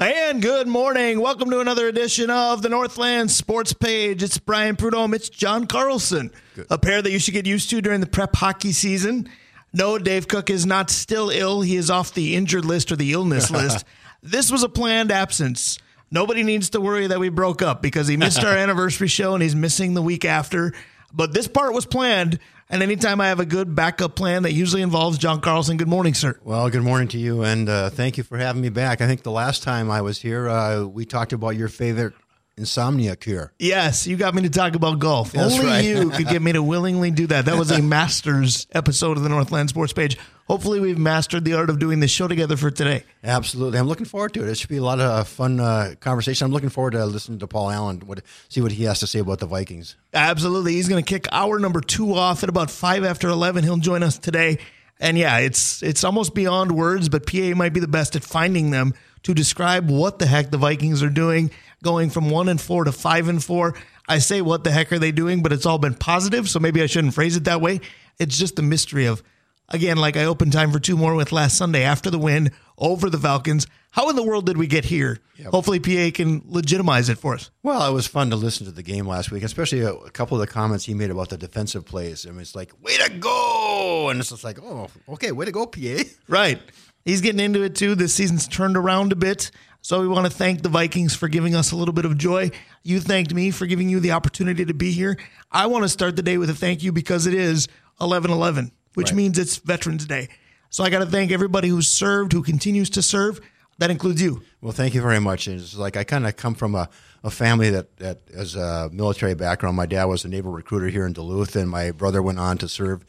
And good morning. Welcome to another edition of the Northland Sports Page. It's Brian Prudhomme. It's Jon Carlson, a pair that you should get used to during the prep hockey season. No, Dave Cook is not still ill. He is off the injured list or the illness list. This was a planned absence. Nobody needs to worry that we broke up because he missed our anniversary show and he's missing the week after. But this part was planned. And anytime I have a good backup plan that usually involves Jon Carlson, good morning, sir. Well, good morning to you, and uh, thank you for having me back. I think the last time I was here, uh, we talked about your favorite insomnia cure. Yes, you got me to talk about golf. That's Only right. you could get me to willingly do that. That was a Masters episode of the Northland Sports Page. Hopefully, we've mastered the art of doing this show together for today. Absolutely, I'm looking forward to it. It should be a lot of fun uh, conversation. I'm looking forward to listening to Paul Allen, what, see what he has to say about the Vikings. Absolutely. He's going to kick hour number two off at about five after 11. He'll join us today. And yeah, it's it's almost beyond words, but PA might be the best at finding them to describe what the heck the Vikings are doing, going from one and four to five and four. I say, what the heck are they doing? But it's all been positive, so maybe I shouldn't phrase it that way. It's just the mystery of, again, like I opened time for two more with last Sunday after the win over the Falcons. How in the world did we get here? Hopefully, PA can legitimize it for us. Well, it was fun to listen to the game last week, especially a, a couple of the comments he made about the defensive plays. I mean, it's like, way to go! And it's just like, oh, okay, way to go, PA. Right. He's getting into it too. This season's turned around a bit. So we want to thank the Vikings for giving us a little bit of joy. You thanked me for giving you the opportunity to be here. I want to start the day with a thank you because it is 11 11, which means it's Veterans Day. So I got to thank everybody who's served, who continues to serve. That includes you. Well, thank you very much. It's like I kind of come from a, a family that, that has a military background. My dad was a naval recruiter here in Duluth, and my brother went on to serve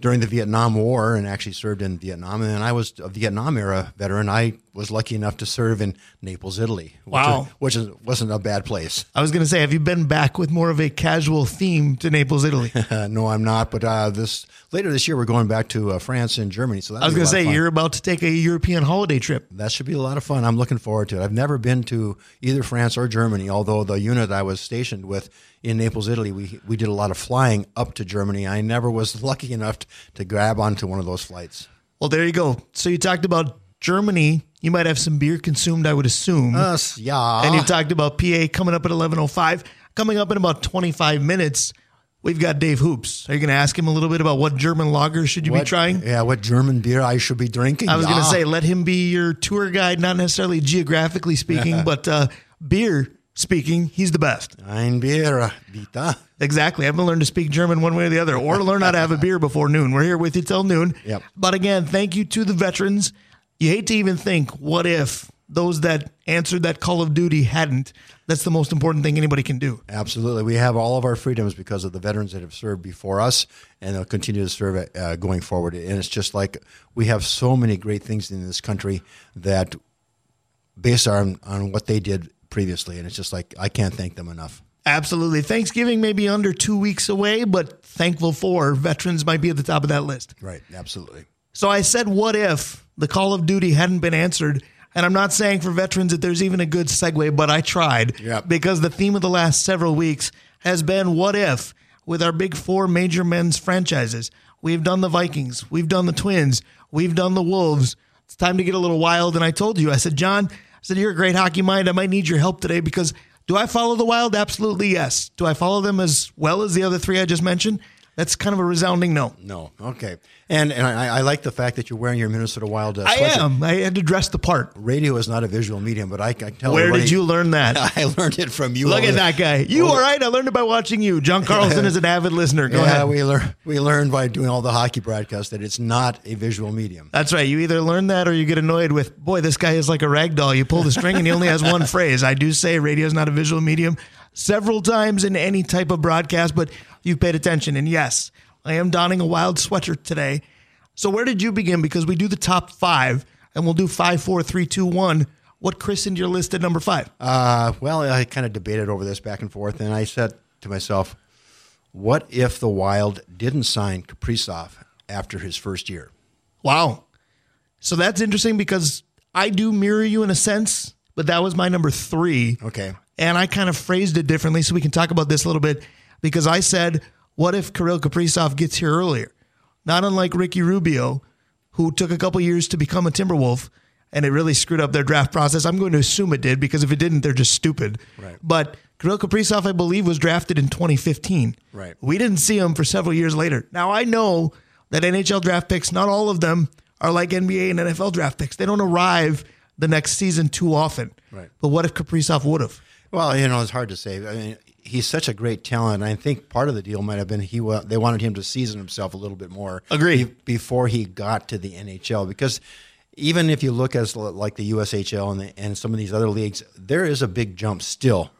during the Vietnam War and actually served in Vietnam. And I was a Vietnam era veteran. I was lucky enough to serve in Naples, Italy. Which Wow. is- which is, wasn't a bad place. I was going to say, have you been back with more of a casual theme to Naples, Italy? No, I'm not. But uh, this later this year, we're going back to uh, France and Germany. So I was going to say, you're about to take a European holiday trip. That should be a lot of fun. I'm looking forward to it. I've never been to either France or Germany, although the unit I was stationed with in Naples, Italy, we, we did a lot of flying up to Germany. I never was lucky enough to grab onto one of those flights. Well, there you go. So you talked about Germany. You might have some beer consumed, I would assume. Us, yeah. and you talked about PA coming up at 11.05. Coming up in about 25 minutes, we've got Dave Hoops. Are you going to ask him a little bit about what German lager should you be trying? Yeah, what German beer I should be drinking. I was going to say, let him be your tour guide, not necessarily geographically speaking, but uh, beer speaking, he's the best. Ein Bier, bitte. Exactly. I haven't learned to speak German one way or the other, or learn how to have a beer before noon. We're here with you till noon. Yep. But again, thank you to the veterans. You hate to even think, what if those that answered that Call of Duty hadn't? That's the most important thing anybody can do. Absolutely. We have all of our freedoms because of the veterans that have served before us and they'll continue to serve uh, going forward. And it's just like we have so many great things in this country that based on, on what they did previously. And it's just like, I can't thank them enough. Absolutely. Thanksgiving may be under two weeks away, but thankful for veterans might be at the top of that list. Right. Absolutely. So I said, what if the Call of Duty hadn't been answered? And I'm not saying for veterans that there's even a good segue, but I tried Yep. because the theme of the last several weeks has been what if with our big four major men's franchises. We've done the Vikings, we've done the Twins, we've done the Wolves. It's time to get a little wild. And I told you, I said, Jon, said, you're a great hockey mind. I might need your help today because do I follow the Wild? Absolutely yes. Do I follow them as well as the other three I just mentioned? That's kind of a resounding no. No. Okay. And and I, I like the fact that you're wearing your Minnesota Wild uh, I am. I had to dress the part. Radio is not a visual medium, but I can tell you. Where did you learn that? I learned it from you. Look at the- that guy. You all right? I learned it by watching you. Jon Carlson is an avid listener. Go yeah, ahead. we learn we learned by doing all the hockey broadcasts that it's not a visual medium. That's right. You either learn that or you get annoyed with, boy, this guy is like a rag doll. You pull the string and he only has one phrase. I do say radio is not a visual medium several times in any type of broadcast, but you've paid attention. And yes, I am donning a wild sweatshirt today. So where did you begin? Because we do the top five and we'll do five, four, three, two, one. what christened your list at number five. Uh, well, I kind of debated over this back and forth, and I said to myself, what if the Wild didn't sign Kaprizov after his first year? Wow. So that's interesting because I do mirror you in a sense, but that was my number three. Okay. And I kind of phrased it differently so we can talk about this a little bit because I said, what if Kirill Kaprizov gets here earlier? Not unlike Ricky Rubio, who took a couple years to become a Timberwolf and it really screwed up their draft process. I'm going to assume it did because if it didn't, they're just stupid. Right. But Kirill Kaprizov, I believe, was drafted in 2015. Right. We didn't see him for several years later. Now, I know that NHL draft picks, not all of them are like NBA and NFL draft picks. They don't arrive the next season too often. Right. But what if Kaprizov would have? Well, you know, it's hard to say. I mean, he's such a great talent. I think part of the deal might have been he they wanted him to season himself a little bit more. Agreed. be- before he got to the NHL, because even if you look as like the USHL and, the, and some of these other leagues, there is a big jump still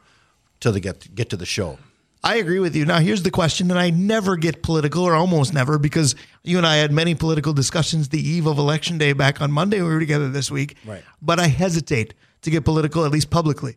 till they get get to the show. I agree with you. Now, here's the question, and I never get political, or almost never, because you and I had many political discussions the eve of Election Day back on Monday. We were together this week. Right. But I hesitate to get political, at least publicly.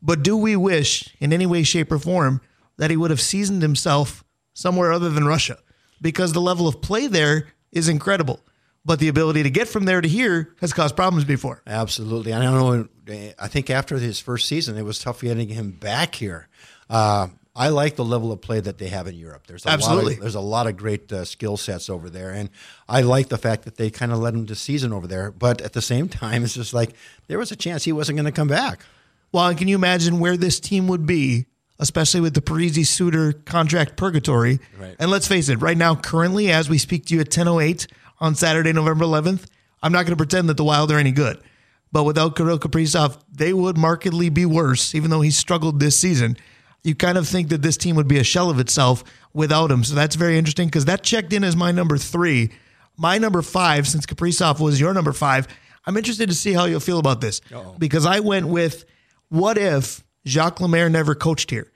But do we wish, in any way, shape, or form, that he would have seasoned himself somewhere other than Russia? Because the level of play there is incredible. But the ability to get from there to here has caused problems before. Absolutely. I don't know. I think after his first season, it was tough getting him back here. Uh, I like the level of play that they have in Europe. There's a Absolutely. Lot of, there's a lot of great uh, skill sets over there, and I like the fact that they kind of let him to season over there. But at the same time, it's just like there was a chance he wasn't going to come back. Well, can you imagine where this team would be, especially with the Parise Suter contract purgatory? Right. And let's face it, right now, currently, as we speak to you at 10.08 on Saturday, November 11th, I'm not going to pretend that the Wild are any good. But without Kirill Kaprizov, they would markedly be worse, even though he struggled this season. You kind of think that this team would be a shell of itself without him. So that's very interesting because that checked in as my number three. My number five, since Kaprizov was your number five, I'm interested to see how you'll feel about this because I went with what if Jacques Lemaire never coached here?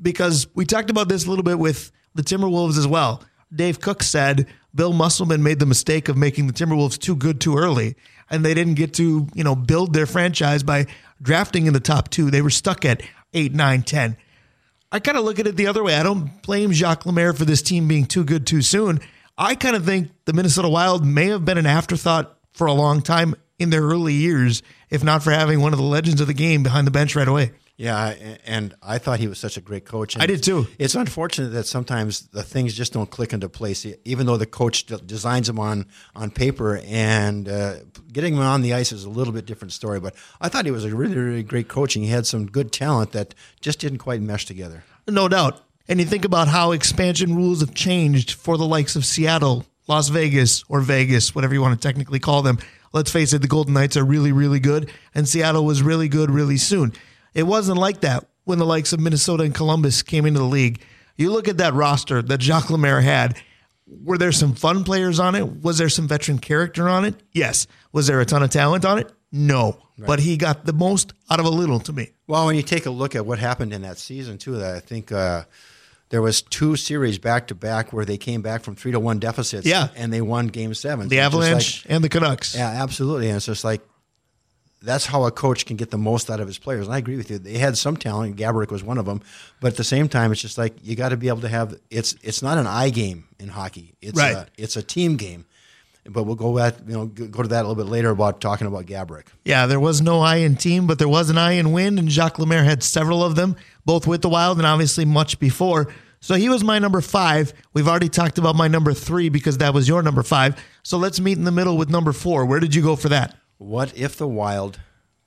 Because we talked about this a little bit with the Timberwolves as well. Dave Cook said Bill Musselman made the mistake of making the Timberwolves too good too early, and they didn't get to you know build their franchise by drafting in the top two. They were stuck at eight, nine, ten. I kind of look at it the other way. I don't blame Jacques Lemaire for this team being too good too soon. I kind of think the Minnesota Wild may have been an afterthought for a long time in their early years, if not for having one of the legends of the game behind the bench right away. Yeah, and I thought he was such a great coach. And I did too. It's unfortunate that sometimes the things just don't click into place, even though the coach designs them on on paper. And uh, getting him on the ice is a little bit different story. But I thought he was a really, really great coach, and he had some good talent that just didn't quite mesh together. No doubt. And you think about how expansion rules have changed for the likes of Seattle, Las Vegas, or Vegas, whatever you want to technically call them. Let's face it, the Golden Knights are really, really good, and Seattle was really good really soon. It wasn't like that when the likes of Minnesota and Columbus came into the league. You look at that roster that Jacques Lemaire had. Were there some fun players on it? Was there some veteran character on it? Yes. Was there a ton of talent on it? No. But he got the most out of a little to me. Well, when you take a look at what happened in that season too, that I think uh, there was two series back to back where they came back from three to one deficits. Yeah. and they won Game Seven. The So it's like- Avalanche and the Canucks. Yeah, absolutely. And it's just like that's how a coach can get the most out of his players. And I agree with you. They had some talent. Gaborik was one of them, but at the same time, it's just like you got to be able to have. It's it's not an eye game in hockey. It's Right. a, it's a team game. But we'll go back. You know, go to that a little bit later about talking about Gaborik. Yeah, there was no eye in team, but there was an eye in wind, and Jacques Lemaire had several of them, both with the Wild and obviously much before. So he was my number five. We've already talked about my number three because that was your number five. So let's meet in the middle with number four. Where did you go for that? What if the Wild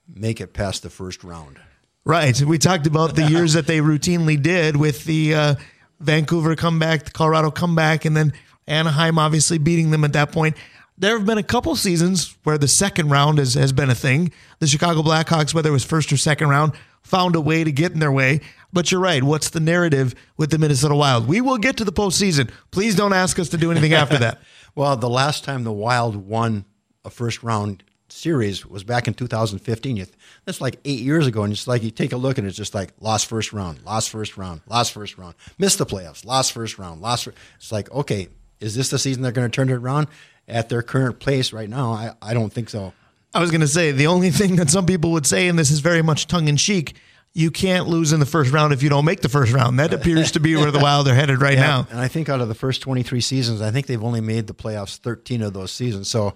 make it past the first round? Right. We talked about the years that they routinely did with the uh, Vancouver comeback, the Colorado comeback, and then Anaheim obviously beating them at that point. There have been a couple seasons where the second round has, has been a thing. The Chicago Blackhawks, whether it was first or second round, found a way to get in their way. But you're right. What's the narrative with the Minnesota Wild? We will get to the postseason. Please don't ask us to do anything after that. Well, the last time the Wild won a first round series was back in 2015. That's like eight years ago, and it's like you take a look and it's just like lost first round, lost first round, lost first round, missed the playoffs, lost first round, lost. fir- It's like okay, is this the season they're going to turn it around? At their current place right now, I, I don't think so. I was going to say the only thing that some people would say, and this is very much tongue in cheek, you can't lose in the first round if you don't make the first round. That appears to be where the Wild are headed right Yeah, now. And I think out of the first 23 seasons, I think they've only made the playoffs 13 of those seasons. So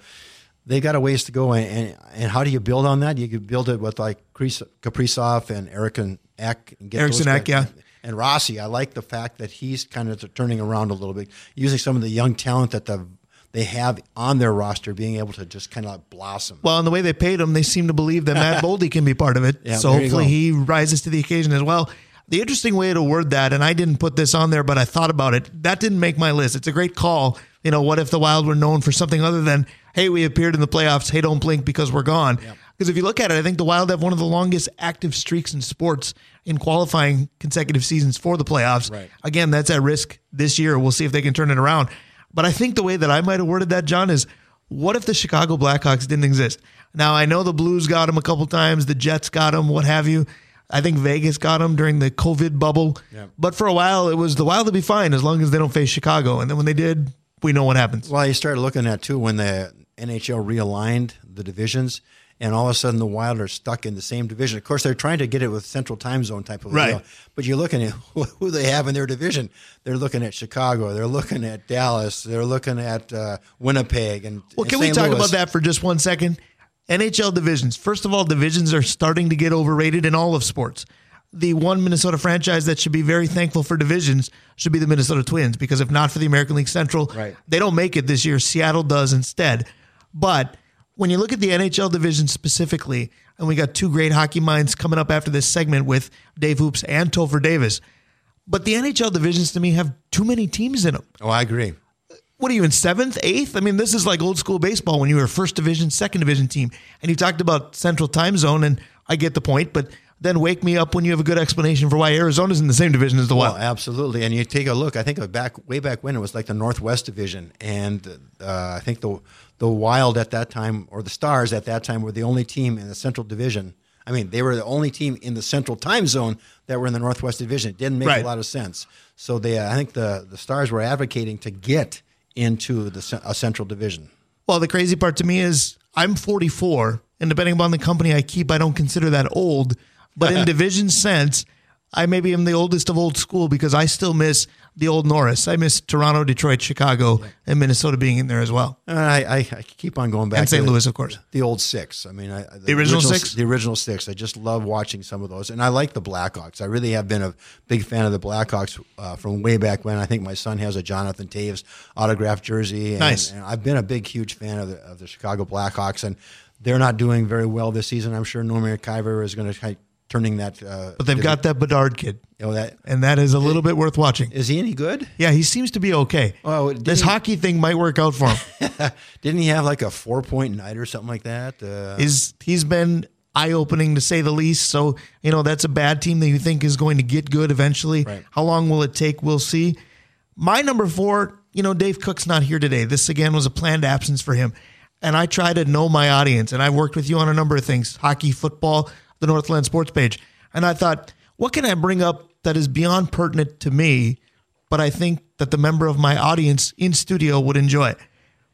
they got a ways to go. And, and, and how do you build on that? You could build it with like Kaprizov and Eric and Eck. And get Eriksson those Ek, guys. yeah. And Rossi, I like the fact that he's kind of turning around a little bit, using some of the young talent that the, they have on their roster, being able to just kind of blossom. Well, and the way they paid him, they seem to believe that Matt Boldy can be part of it. Yeah, so hopefully he rises to the occasion as well. The interesting way to word that, and I didn't put this on there, but I thought about it. That didn't make my list. It's a great call. You know, what if the Wild were known for something other than, hey, we appeared in the playoffs, hey, don't blink because we're gone. Because if you look at it, I think the Wild have one of the longest active streaks in sports in qualifying consecutive seasons for the playoffs. Right. Again, that's at risk this year. We'll see if they can turn it around. But I think the way that I might have worded that, Jon, is what if the Chicago Blackhawks didn't exist? Now, I know the Blues got them a couple times, the Jets got them, what have you. I think Vegas got them during the COVID bubble. But for a while, it was the Wild to be fine as long as they don't face Chicago. And then when they did, we know what happens. Well, you started looking at too when the NHL realigned the divisions, and all of a sudden the Wild are stuck in the same division. Of course, they're trying to get it with Central Time Zone type of Right. deal, but you're looking at who they have in their division. They're looking at Chicago, they're looking at Dallas, they're looking at uh, Winnipeg, and Well, and can we talk Louis. about that for just one second? NHL divisions. First of all, divisions are starting to get overrated in all of sports. The one Minnesota franchise that should be very thankful for divisions should be the Minnesota Twins because if not for the American League Central, Right. they don't make it this year. Seattle does instead. But when you look at the NHL division specifically, and we got two great hockey minds coming up after this segment with Dave Hoops and Topher Davis, but the NHL divisions to me have too many teams in them Oh, I agree. what are you in seventh, eighth? I mean, this is like old school baseball when you were a first division, second division team. And you talked about central time zone, and I get the point, but then wake me up when you have a good explanation for why Arizona's in the same division as the Well, Wild. absolutely. And you take a look. I think back way back when it was like the Northwest Division, and uh, I think the the Wild at that time or the Stars at that time were the only team in the Central Division. I mean, they were the only team in the Central Time Zone that were in the Northwest Division. It didn't make Right. a lot of sense. So they, uh, I think the the Stars were advocating to get into the a Central Division. Well, the crazy part to me is I'm 44, and depending upon the company I keep, I don't consider that old. But in division sense, I maybe am the oldest of old school because I still miss the old Norris. I miss Toronto, Detroit, Chicago, and Minnesota being in there as well. And I, I, I keep on going back And St. Louis, of course. the old six. I mean, I, the, original six? the original six. I just love watching some of those, and I like the Blackhawks. I really have been a big fan of the Blackhawks uh, from way back when. I think my son has a Jonathan Toews autographed jersey. And, Nice. And I've been a big, huge fan of the of the Chicago Blackhawks, and they're not doing very well this season. I'm sure Norman Kyver is going to turning that. Uh, But they've got that Bedard kid, you know, that. and that is a little bit worth watching. Is he any good? Yeah, he seems to be okay. Oh, this didn't- hockey thing might work out for him. Didn't he have like a four point night or something like that? Uh, He's he's been eye opening to say the least. So you know that's a bad team that you think is going to get good eventually. Right. How long will it take? We'll see. My number four, you know, Dave Cook's not here today. This again was a planned absence for him, and I try to know my audience. And I've worked with you on a number of things: hockey, football, the Northland Sports page. And I thought, what can I bring up that is beyond pertinent to me, but I think that the member of my audience in studio would enjoy? It.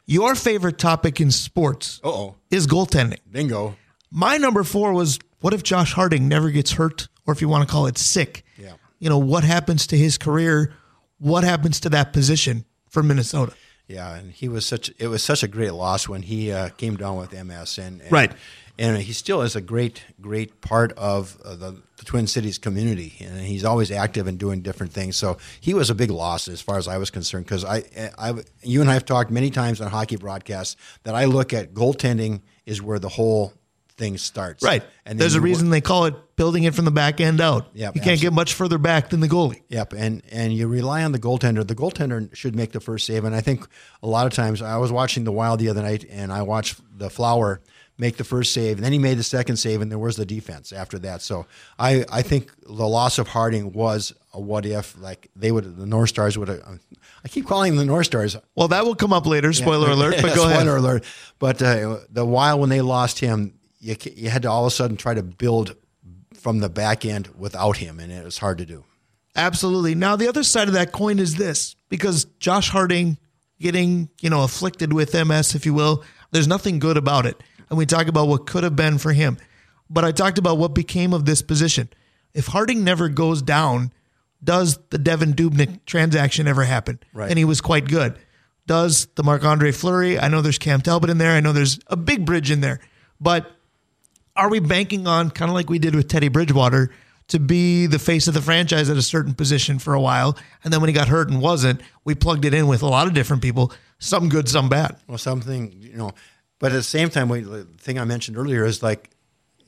Your favorite topic in sports Uh-oh. is goaltending. bingo. My number four was what if Josh Harding never gets hurt, or if you want to call it sick? Yeah. You know, what happens to his career? What happens to that position for Minnesota? Yeah, and he was such. It was such a great loss when he uh, came down with MS, and, and Right. and he still is a great, great part of uh, the, the Twin Cities community, and he's always active and doing different things. So he was a big loss as far as I was concerned, because I, I, you and I have talked many times on hockey broadcasts that I look at goaltending is where the whole thing starts. Right. and There's a you work- reason they call it building it from the back end out. Yep, you can't get much further back than the goalie. Yep, and and you rely on the goaltender. The goaltender should make the first save, and I think a lot of times I was watching the Wild the other night, and I watched the Flower make the first save, and then he made the second save, and there was the defense after that. So I I think the loss of Harding was a what if. Like they would, the North Stars would have. I keep calling them the North Stars. Well, that will come up later. Spoiler alert. But go Spoiler ahead. alert. But uh, the Wild when they lost him, you you had to all of a sudden try to build from the back end without him, and it was hard to do. Absolutely. Now the other side of that coin is this because Josh Harding getting, you know, afflicted with MS, if you will, there's nothing good about it. and we talk about what could have been for him. But I talked about what became of this position. If Harding never goes down, does the Devan Dubnyk transaction ever happen? Right. And he was quite good. Does the Marc Andre Fleury? I know there's Cam Talbot in there. I know there's a big bridge in there. But are we banking on kind of like we did with Teddy Bridgewater to be the face of the franchise at a certain position for a while? And then when he got hurt and wasn't, we plugged it in with a lot of different people, some good, some bad. Well, something you know, but at the same time, we, the thing I mentioned earlier is like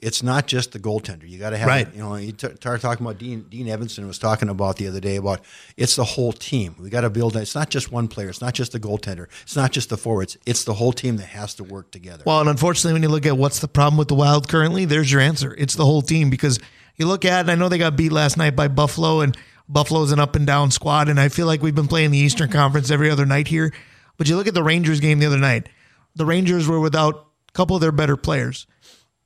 it's not just the goaltender. You got to have, Right. You know, you t- start talking about Dean Dean Evason was talking about the other day about it's the whole team. We got to build. It's not just one player. It's not just the goaltender. It's not just the forwards. It's the whole team that has to work together. Well, and unfortunately, when you look at what's the problem with the Wild currently, there's your answer. It's the whole team because you look at, and I know they got beat last night by Buffalo, and Buffalo's an up and down squad, and I feel like we've been playing the Eastern Conference every other night here. But you look at the Rangers game the other night, the Rangers were without a couple of their better players.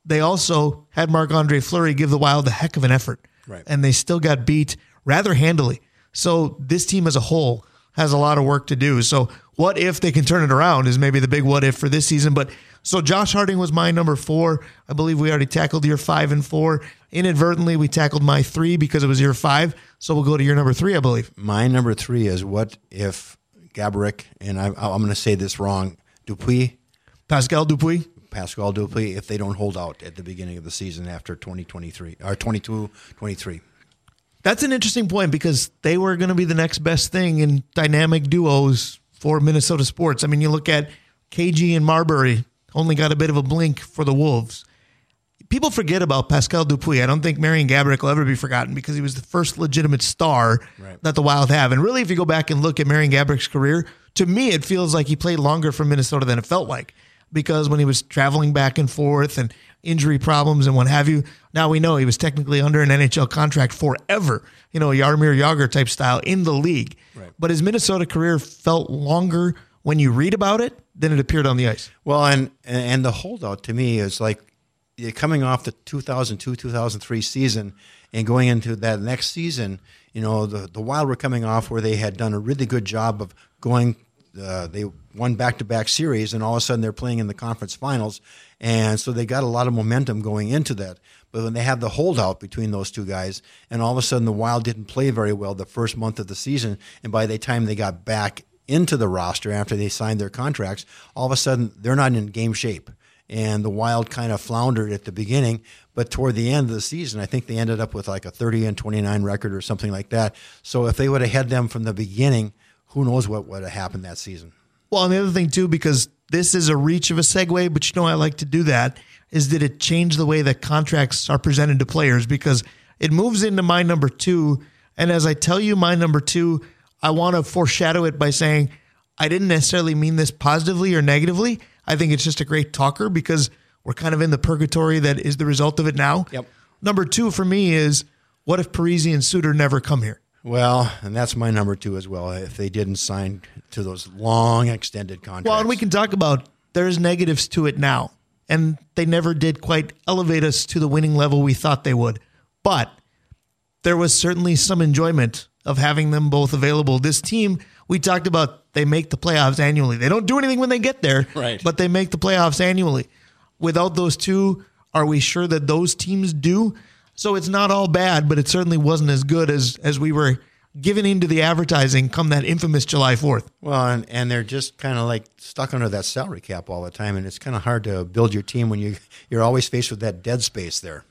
They also had Marc Andre Fleury give the Wild a heck of an effort. Right. And they still got beat rather handily. So this team as a whole has a lot of work to do. So what if they can turn it around is maybe the big what if for this season. But so Josh Harding was my number four. I believe we already tackled your five and four. Inadvertently, we tackled my three because it was your five. So we'll go to your number three, I believe. My number three is what if Gaborik and I, I'm going to say this wrong, Dupuis, Pascal Dupuis. Pascal Dupuis, if they don't hold out at the beginning of the season after 2023 or 22, 23. That's an interesting point because they were going to be the next best thing in dynamic duos for Minnesota sports. I mean, you look at KG and Marbury only got a bit of a blink for the Wolves. People forget about Pascal Dupuis. I don't think Marian Gaborik will ever be forgotten because he was the first legitimate star Right. that the Wild have. And really, if you go back and look at Marian Gaborik's career, to me, it feels like he played longer for Minnesota than it felt like because when he was traveling back and forth and injury problems and what have you, now we know he was technically under an NHL contract forever, you know, Jaromir Jagr type style in the league. Right. But his Minnesota career felt longer when you read about it than it appeared on the ice. Well, and and the holdout to me is like coming off the 2002 2003 season and going into that next season. You know, the the Wild were coming off where they had done a really good job of going. Uh, they won back to back series, and all of a sudden they're playing in the conference finals, and so they got a lot of momentum going into that. But when they had the holdout between those two guys, and all of a sudden the Wild didn't play very well the first month of the season, and by the time they got back into the roster after they signed their contracts, all of a sudden they're not in game shape. And the Wild kind of floundered at the beginning, but toward the end of the season, I think they ended up with like a 30 and 29 record or something like that. So if they would have had them from the beginning, who knows what would have happened that season. Well, and the other thing too, because this is a reach of a segue, but you know I like to do that, is did it change the way that contracts are presented to players? Because it moves into my number two. And as I tell you my number two, I want to foreshadow it by saying I didn't necessarily mean this positively or negatively. I think it's just a great talker because we're kind of in the purgatory that is the result of it now. Yep. Number two for me is what if Parise and Suter never come here? Well, and that's my number two as well. If they didn't sign to those long extended contracts. Well, and we can talk about there's negatives to it now, and they never did quite elevate us to the winning level we thought they would. But there was certainly some enjoyment of having them both available. This team, we talked about, they make the playoffs annually. They don't do anything when they get there, Right. but they make the playoffs annually. Without those two, are we sure that those teams do? So it's not all bad, but it certainly wasn't as good as as we were given into the advertising come that infamous July 4th. Well, and, and they're just kind of like stuck under that salary cap all the time, and it's kind of hard to build your team when you you're always faced with that dead space there.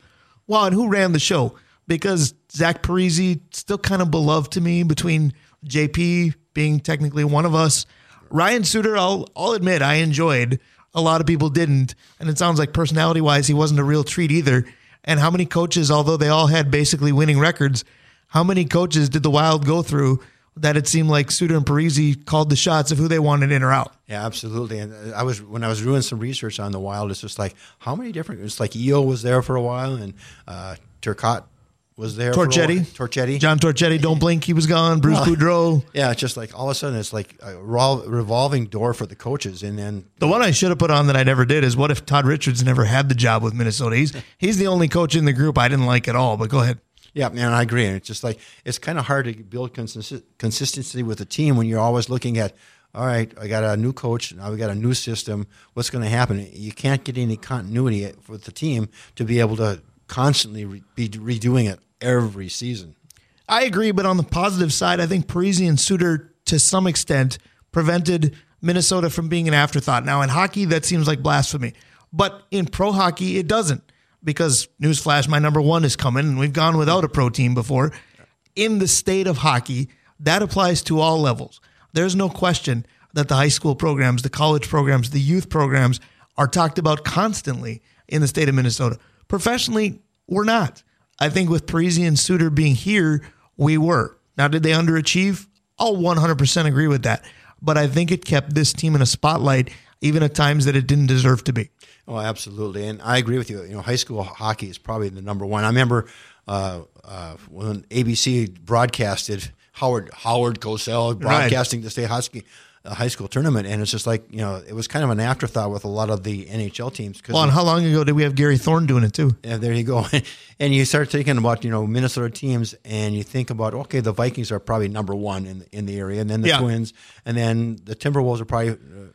Well, and who ran the show? Because Zach Parise still kind of beloved to me between JP being technically one of us. Ryan Suter, I'll I'll admit I enjoyed. A lot of people didn't, and it sounds like personality wise he wasn't a real treat either. And how many coaches, although they all had basically winning records, how many coaches did the Wild go through that it seemed like Suter and Parise called the shots of who they wanted in or out? Yeah, absolutely. And I was when I was doing some research on the Wild, it's just like how many different. It's like Yeo was there for a while, and uh, Turcotte was there. Torchetti, Torchetti, John Torchetti, don't blink, he was gone. Bruce Boudreau. Yeah, it's just like all of a sudden it's like a revolving door for the coaches, and then The one I should have put on that I never did is what if Todd Richards never had the job with Minnesota? He's he's the only coach in the group I didn't like at all. But go ahead. Yeah, man, I agree. And it's just like it's kind of hard to build consis- consistency with a team when you're always looking at all right, I got a new coach. Now we got a new system. What's going to happen? You can't get any continuity with the team to be able to constantly re- be redoing it every season. I agree, but on the positive side, I think Parise and Suter, to some extent, prevented Minnesota from being an afterthought. Now, in hockey, that seems like blasphemy, but in pro hockey, it doesn't because newsflash, my number one is coming, and we've gone without a pro team before. In the state of hockey, that applies to all levels. There's no question that the high school programs, the college programs, the youth programs are talked about constantly in the state of Minnesota. Professionally, we're not. I think with Parise and Suter being here, we were. Now, did they underachieve? I'll 100% agree with that. But I think it kept this team in a spotlight, even at times that it didn't deserve to be. Oh, absolutely, and I agree with you. You know, high school hockey is probably the number one. I remember uh, uh, when ABC broadcasted Howard Howard Cosell broadcasting right. the state hockey uh, high school tournament, and it's just like you know, it was kind of an afterthought with a lot of the NHL teams. Well, and how long ago did we have Gary Thorne doing it too? Yeah, there you go. and you start thinking about you know Minnesota teams, and you think about okay, the Vikings are probably number one in in the area, and then the yeah. Twins, and then the Timberwolves are probably uh,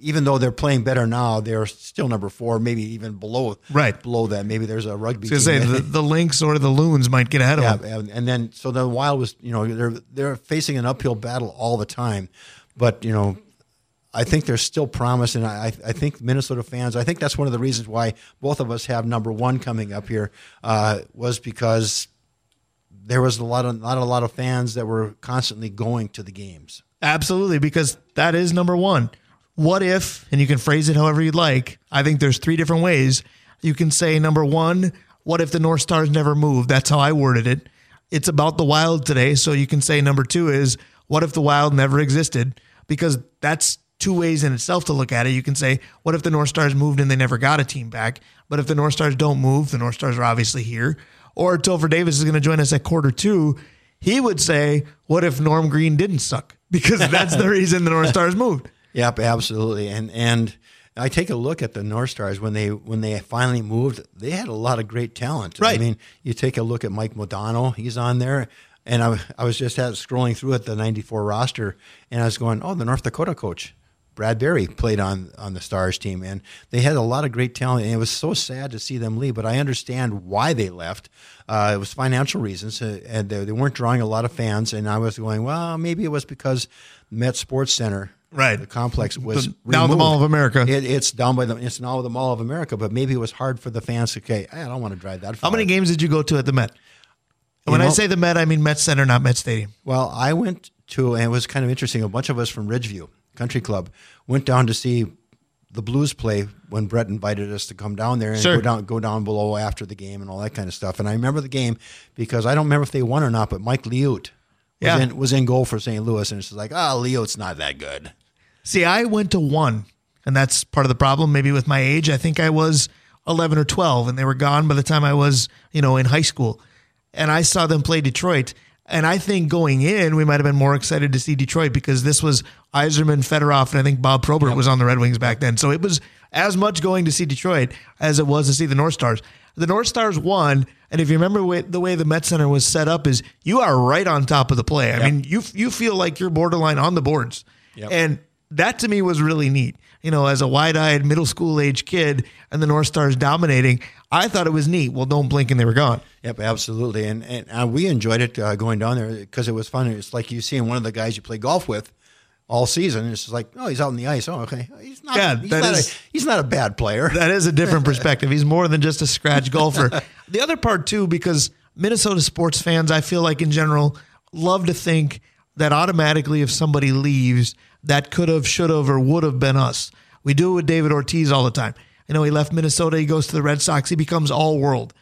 even though they're playing better now, they're still number four, maybe even below right below that. Maybe there's a rugby. So say the, the Lynx or the Loons might get ahead of yeah, them. And then so the Wild was you know they're they're facing an uphill battle all the time, but you know. I think there's still promise, and I, I think Minnesota fans. I think that's one of the reasons why both of us have number one coming up here uh, was because there was a lot of not a lot of fans that were constantly going to the games. Absolutely, because that is number one what if, and you can phrase it however you'd like. I think there's three different ways. You can say, number one, what if the North Stars never move? That's how I worded it. It's about the Wild today. So you can say, number two is, what if the Wild never existed? Because that's two ways in itself to look at it. You can say, what if the North Stars moved and they never got a team back? But if the North Stars don't move, the North Stars are obviously here. Or Topher Davis is going to join us at quarter two. He would say, what if Norm Green didn't suck? Because that's the reason the North Stars moved. Yep, absolutely. And and I take a look at the North Stars when they when they finally moved. They had a lot of great talent. Right. I mean, you take a look at Mike Modano. He's on there. And I, I was just at, scrolling through at the 94 roster, and I was going, oh, the North Dakota coach. Brad Berry played on on the Stars team, and they had a lot of great talent. And it was so sad to see them leave, but I understand why they left. Uh, it was financial reasons, uh, and they, they, weren't drawing a lot of fans. And I was going, well, maybe it was because Met Sports Center right the complex was the, now the Mall of America. It, it's down by the it's now the Mall of America, but maybe it was hard for the fans to say, I don't want to drive that. Far. How many games did you go to at the Met? And when know, I say the Met, I mean Met Center, not Met Stadium. Well, I went to, and it was kind of interesting. A bunch of us from Ridgeview Country Club went down to see the Blues play when Brett invited us to come down there and sure. go down go down below after the game and all that kind of stuff. And I remember the game because I don't remember if they won or not, but Mike Liut was, yeah. in, was in goal for St. Louis, and it's like, ah, oh, Liut's not that good. See, I went to one, and that's part of the problem. Maybe with my age, I think I was 11 or 12, and they were gone by the time I was, you know, in high school. And I saw them play Detroit. And I think going in, we might have been more excited to see Detroit because this was Yzerman, Fedorov, and I think Bob Probert yep. was on the Red Wings back then. So it was as much going to see Detroit as it was to see the North Stars. The North Stars won, and if you remember the way the Met Center was set up, is you are right on top of the play. I yep. mean, you you feel like you're borderline on the boards, yep. and that to me was really neat. You know, as a wide eyed middle school age kid and the North Stars dominating, I thought it was neat. Well, don't blink and they were gone. Yep, absolutely. And, and uh, we enjoyed it uh, going down there because it was fun. It's like you seeing one of the guys you play golf with all season. It's just like, oh, he's out on the ice. Oh, okay. He's not, yeah, he's, not is, a, he's not a bad player. That is a different perspective. He's more than just a scratch golfer. the other part, too, because Minnesota sports fans, I feel like in general, love to think that automatically if somebody leaves – that could have, should have, or would have been us. We do it with David Ortiz all the time. You know, he left Minnesota, he goes to the Red Sox, he becomes all world.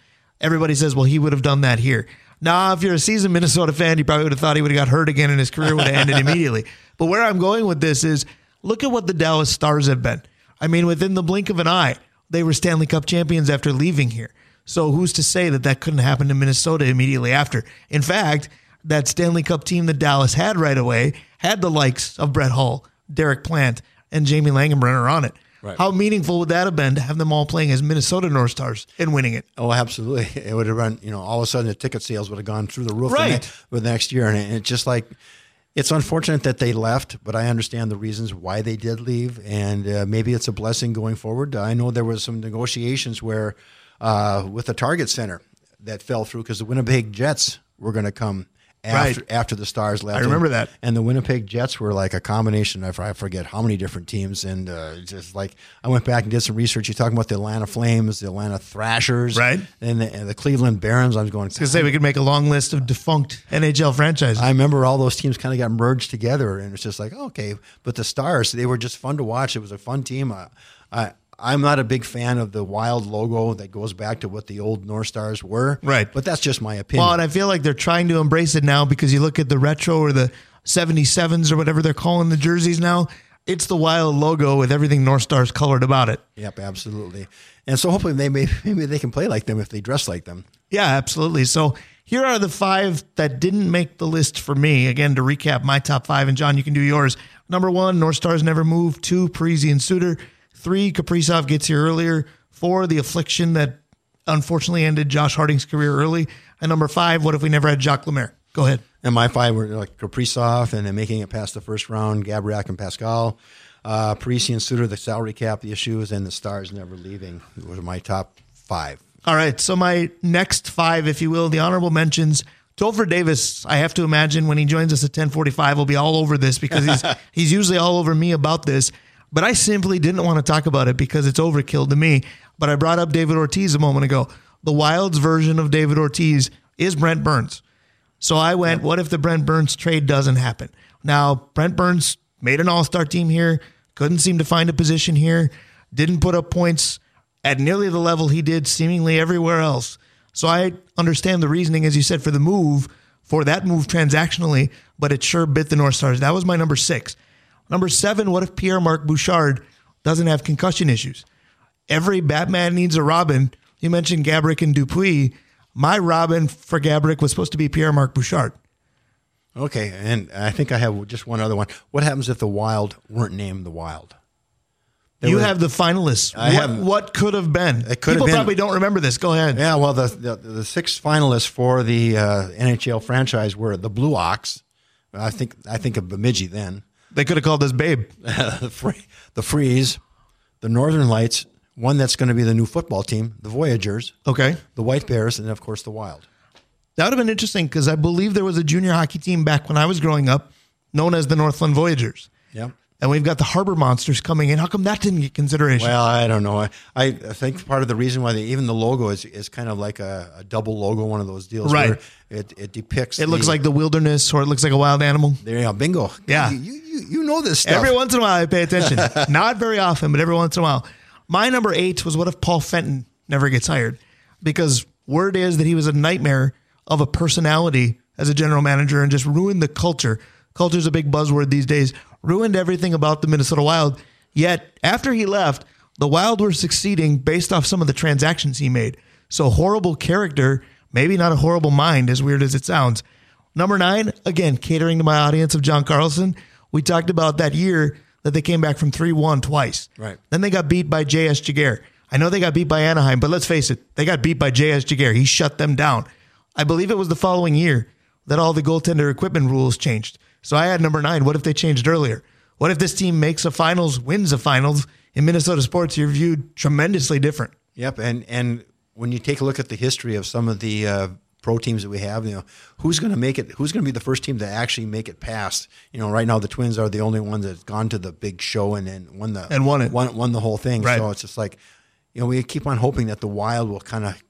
Everybody says, well, he would have done that here. Now, if you're a seasoned Minnesota fan, you probably would have thought he would have got hurt again and his career would have ended immediately. But where I'm going with this is look at what the Dallas Stars have been. I mean, within the blink of an eye, they were Stanley Cup champions after leaving here. So who's to say that that couldn't happen to Minnesota immediately after? In fact, that Stanley Cup team that Dallas had right away had the likes of Brett Hull, Derek Plante, and Jamie Langenbrunner on it. Right. How meaningful would that have been to have them all playing as Minnesota North Stars and winning it? Oh, absolutely! It would have run. You know, all of a sudden the ticket sales would have gone through the roof. Right. The, next, the next year, and it's just like it's unfortunate that they left, but I understand the reasons why they did leave, and uh, maybe it's a blessing going forward. I know there was some negotiations where uh, with the Target Center that fell through because the Winnipeg Jets were going to come after Right. after the Stars left. I remember that. And the Winnipeg Jets were like a combination of I forget how many different teams, and uh, just like I went back and did some research. You're talking about the Atlanta Flames, the Atlanta Thrashers, Right. and the, and the Cleveland Barons. I was going. To say we could make a long list of defunct NHL franchises. I remember all those teams kind of got merged together, and it's just like okay. But the Stars, they were just fun to watch. It was a fun team. I, I I'm not a big fan of the wild logo that goes back to what the old North Stars were, Right. But that's just my opinion. Well, and I feel like they're trying to embrace it now because you look at the retro or the 77s or whatever they're calling the jerseys now. It's the wild logo with everything North Stars colored about it. yep, absolutely. And so hopefully they may maybe they can play like them if they dress like them. Yeah, absolutely. So here are the five that didn't make the list for me. Again, to recap my top five, and Jon, you can do yours. Number one, North Stars never moved. Two, Parise and Suter. Three, Kaprizov gets here earlier. Four, the affliction that unfortunately ended Josh Harding's career early. And number five, what if we never had Jacques Lemaire? Go ahead. And my five were like Kaprizov and then making it past the first round, Gaborik and Pascal. Uh, Parise and Suter, the salary cap, the issues, and the Stars never leaving were my top five. All right. So my next five, if you will, the honorable mentions. Topher Davis, I have to imagine when he joins us at 1045, will be all over this because he's he's usually all over me about this. But I simply didn't want to talk about it because it's overkill to me. But I brought up David Ortiz a moment ago. The Wild's version of David Ortiz is Brent Burns. So I went, what if the Brent Burns trade doesn't happen? Now, Brent Burns made an all star team here, couldn't seem to find a position here, didn't put up points at nearly the level he did seemingly everywhere else. So I understand the reasoning, as you said, for the move, for that move transactionally, but it sure bit the North Stars. That was my number six. Number seven, what if Pierre Marc Bouchard doesn't have concussion issues? Every Batman needs a Robin. You mentioned Gaborik and Dupuis. My Robin for Gaborik was supposed to be Pierre Marc Bouchard. Okay, and I think I have just one other one. What happens if the Wild weren't named the Wild? There you was- have the finalists. I what, have- what could have been? It could People been- probably don't remember this. Go ahead. Yeah, well, the the, the six finalists for the uh, NHL franchise were the Blue Ox. I think I think of Bemidji then, They could have called this Babe. the Free, the Freeze, the Northern Lights, one that's going to be the new football team, the Voyagers, Okay. the White Bears, and of course the Wild. That would have been interesting because I believe there was a junior hockey team back when I was growing up known as the Northland Voyagers. Yep. And we've got the Harbor Monsters coming in. How come that didn't get consideration? Well, I don't know. I, I think part of the reason why they, even the logo is, is kind of like a, a double logo, one of those deals Right. where it, it depicts. it looks like the wilderness or it looks like a wild animal. there you go, bingo. Yeah. you, you, you know this stuff. Every once in a while, I pay attention. Not very often, but every once in a while. My number eight was what if Paul Fenton never gets hired? Because word is that he was a nightmare of a personality as a general manager and just ruined the culture. Culture is a big buzzword these days. Ruined everything about the Minnesota Wild. Yet after he left, the Wild were succeeding based off some of the transactions he made. So horrible character, maybe not a horrible mind, as weird as it sounds. Number nine, again, catering to my audience of Jon Carlson. We talked about that year that they came back from 3 1 twice. Right. Then they got beat by J.S. Giguère. I know they got beat by Anaheim, but let's face it, they got beat by J.S. Giguère. He shut them down. I believe it was the following year that all the goaltender equipment rules changed. So I had number nine. What if they changed earlier? What if this team makes a finals, wins a finals? In Minnesota sports, you're viewed tremendously different. Yep, and and when you take a look at the history of some of the uh, pro teams that we have, you know, who's going to make it? Who's going to be the first team to actually make it past? You know, right now the Twins are the only ones that's gone to the big show and and won the And won it. won, won the whole thing. Right. So it's just like, you know, we keep on hoping that the Wild will kind of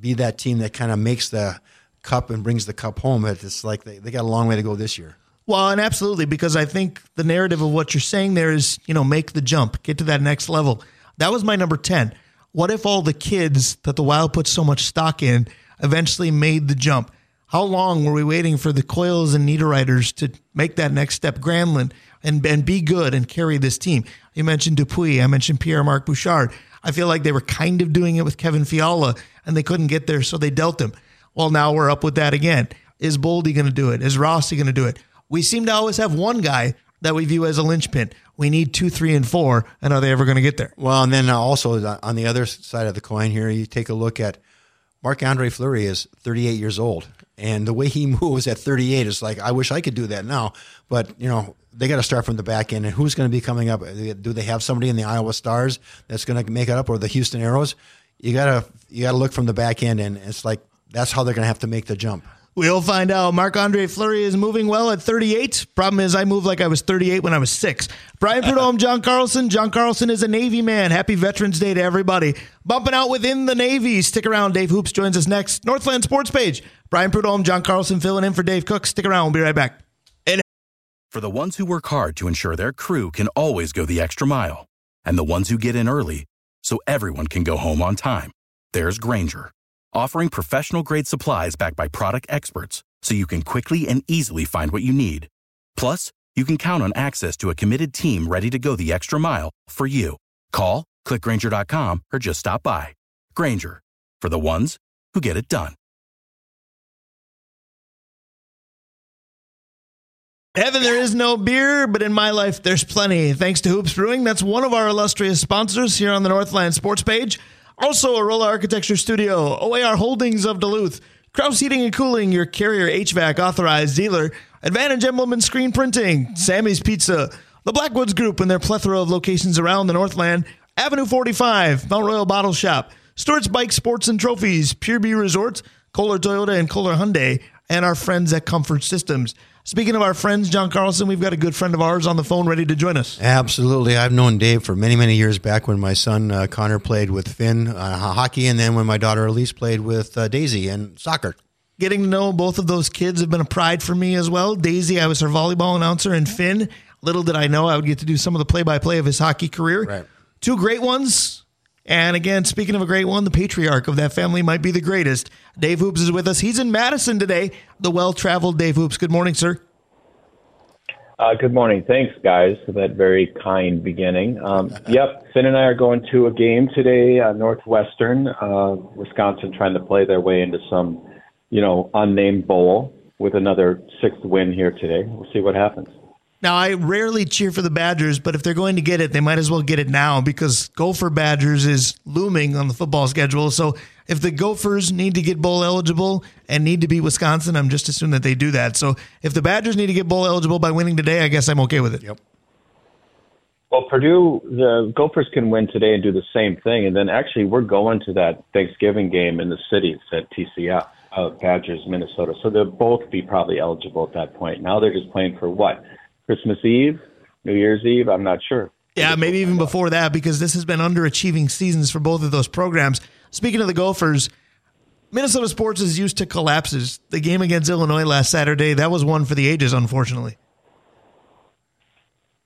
be that team that kind of makes the cup and brings the cup home. But it's like they, they got a long way to go this year. Well, and absolutely, because I think the narrative of what you're saying there is, you know, make the jump, get to that next level. That was my number 10. What if all the kids that the Wild put so much stock in eventually made the jump? How long were we waiting for the Coyles and Niederreiters to make that next step, Granlund, and, and be good and carry this team? You mentioned Dupuis. I mentioned Pierre Marc Bouchard. I feel like they were kind of doing it with Kevin Fiala, and they couldn't get there, so they dealt him. Well, now we're up with that again. Is Boldy going to do it? Is Rossi going to do it? We seem to always have one guy that we view as a linchpin. We need two, three, and four, and are they ever going to get there? Well, and then uh, also uh, on the other side of the coin here, you take a look at Marc Andre Fleury is 38 years old, and the way he moves at 38 is like I wish I could do that now. But you know, they got to start from the back end. And who's going to be coming up? Uh, do they have somebody in the Iowa Stars that's going to make it up, or the Houston Aeros? You gotta you gotta look from the back end, and it's like that's how they're going to have to make the jump. We'll find out. Marc Andre Fleury is moving well at 38. Problem is, I moved like I was 38 when I was six. Brian Prudhomme, Jon Carlson. Jon Carlson is a Navy man. Happy Veterans Day to everybody. Bumping out within the Navy. Stick around. Dave Hoops joins us next. Northland Sports Page. Brian Prudhomme, Jon Carlson filling in for Dave Cook. Stick around. We'll be right back. And for the ones who work hard to ensure their crew can always go the extra mile, and the ones who get in early so everyone can go home on time, there's Grainger offering professional grade supplies backed by product experts so you can quickly and easily find what you need. Plus, you can count on access to a committed team ready to go the extra mile for you. Call, clickgrainger.com, or just stop by. Grainger, for the ones who get it done. Heaven, there is no beer, but in my life, there's plenty. Thanks to Hoops Brewing. That's one of our illustrious sponsors here on the Northland Sports page. Also, Arola Architecture Studio, OAR Holdings of Duluth, Kraus Heating and Cooling, your carrier HVAC authorized dealer, Advantage Emblem and Screen Printing, Sammy's Pizza, the Blackwoods Group and their plethora of locations around the Northland, Avenue 45, Mount Royal Bottle Shop, Stewart's Bike Sports and Trophies, Pure B Resorts, Kohler Toyota and Kohler Hyundai, and our friends at Comfort Systems. Speaking of our friends, Jon Carlson, we've got a good friend of ours on the phone ready to join us. Absolutely. I've known Dave for many, many years back when my son uh, Connor played with Finn uh, hockey, and then when my daughter Elise played with uh, Daisy and soccer. Getting to know both of those kids have been a pride for me as well. Daisy, I was her volleyball announcer, and Finn, little did I know I would get to do some of the play by play of his hockey career. Right. Two great ones. And again, speaking of a great one, the patriarch of that family might be the greatest. Dave Hoops is with us. He's in Madison today, the well traveled Dave Hoops. Good morning, sir. Uh, good morning. Thanks, guys, for that very kind beginning. Um, yep, Finn and I are going to a game today, uh, Northwestern, uh, Wisconsin, trying to play their way into some, you know, unnamed bowl with another sixth win here today. We'll see what happens. Now, I rarely cheer for the Badgers, but if they're going to get it, they might as well get it now because Gopher Badgers is looming on the football schedule. So if the Gophers need to get bowl eligible and need to beat Wisconsin, I'm just assuming that they do that. So if the Badgers need to get bowl eligible by winning today, I guess I'm okay with it. Yep. Well, Purdue, the Gophers can win today and do the same thing. And then actually, we're going to that Thanksgiving game in the cities at TCF, uh, Badgers, Minnesota. So they'll both be probably eligible at that point. Now they're just playing for what? Christmas Eve, New Year's Eve. I'm not sure. Yeah, maybe even before that because this has been underachieving seasons for both of those programs. Speaking of the Gophers, Minnesota sports is used to collapses. The game against Illinois last Saturday, that was one for the ages, unfortunately.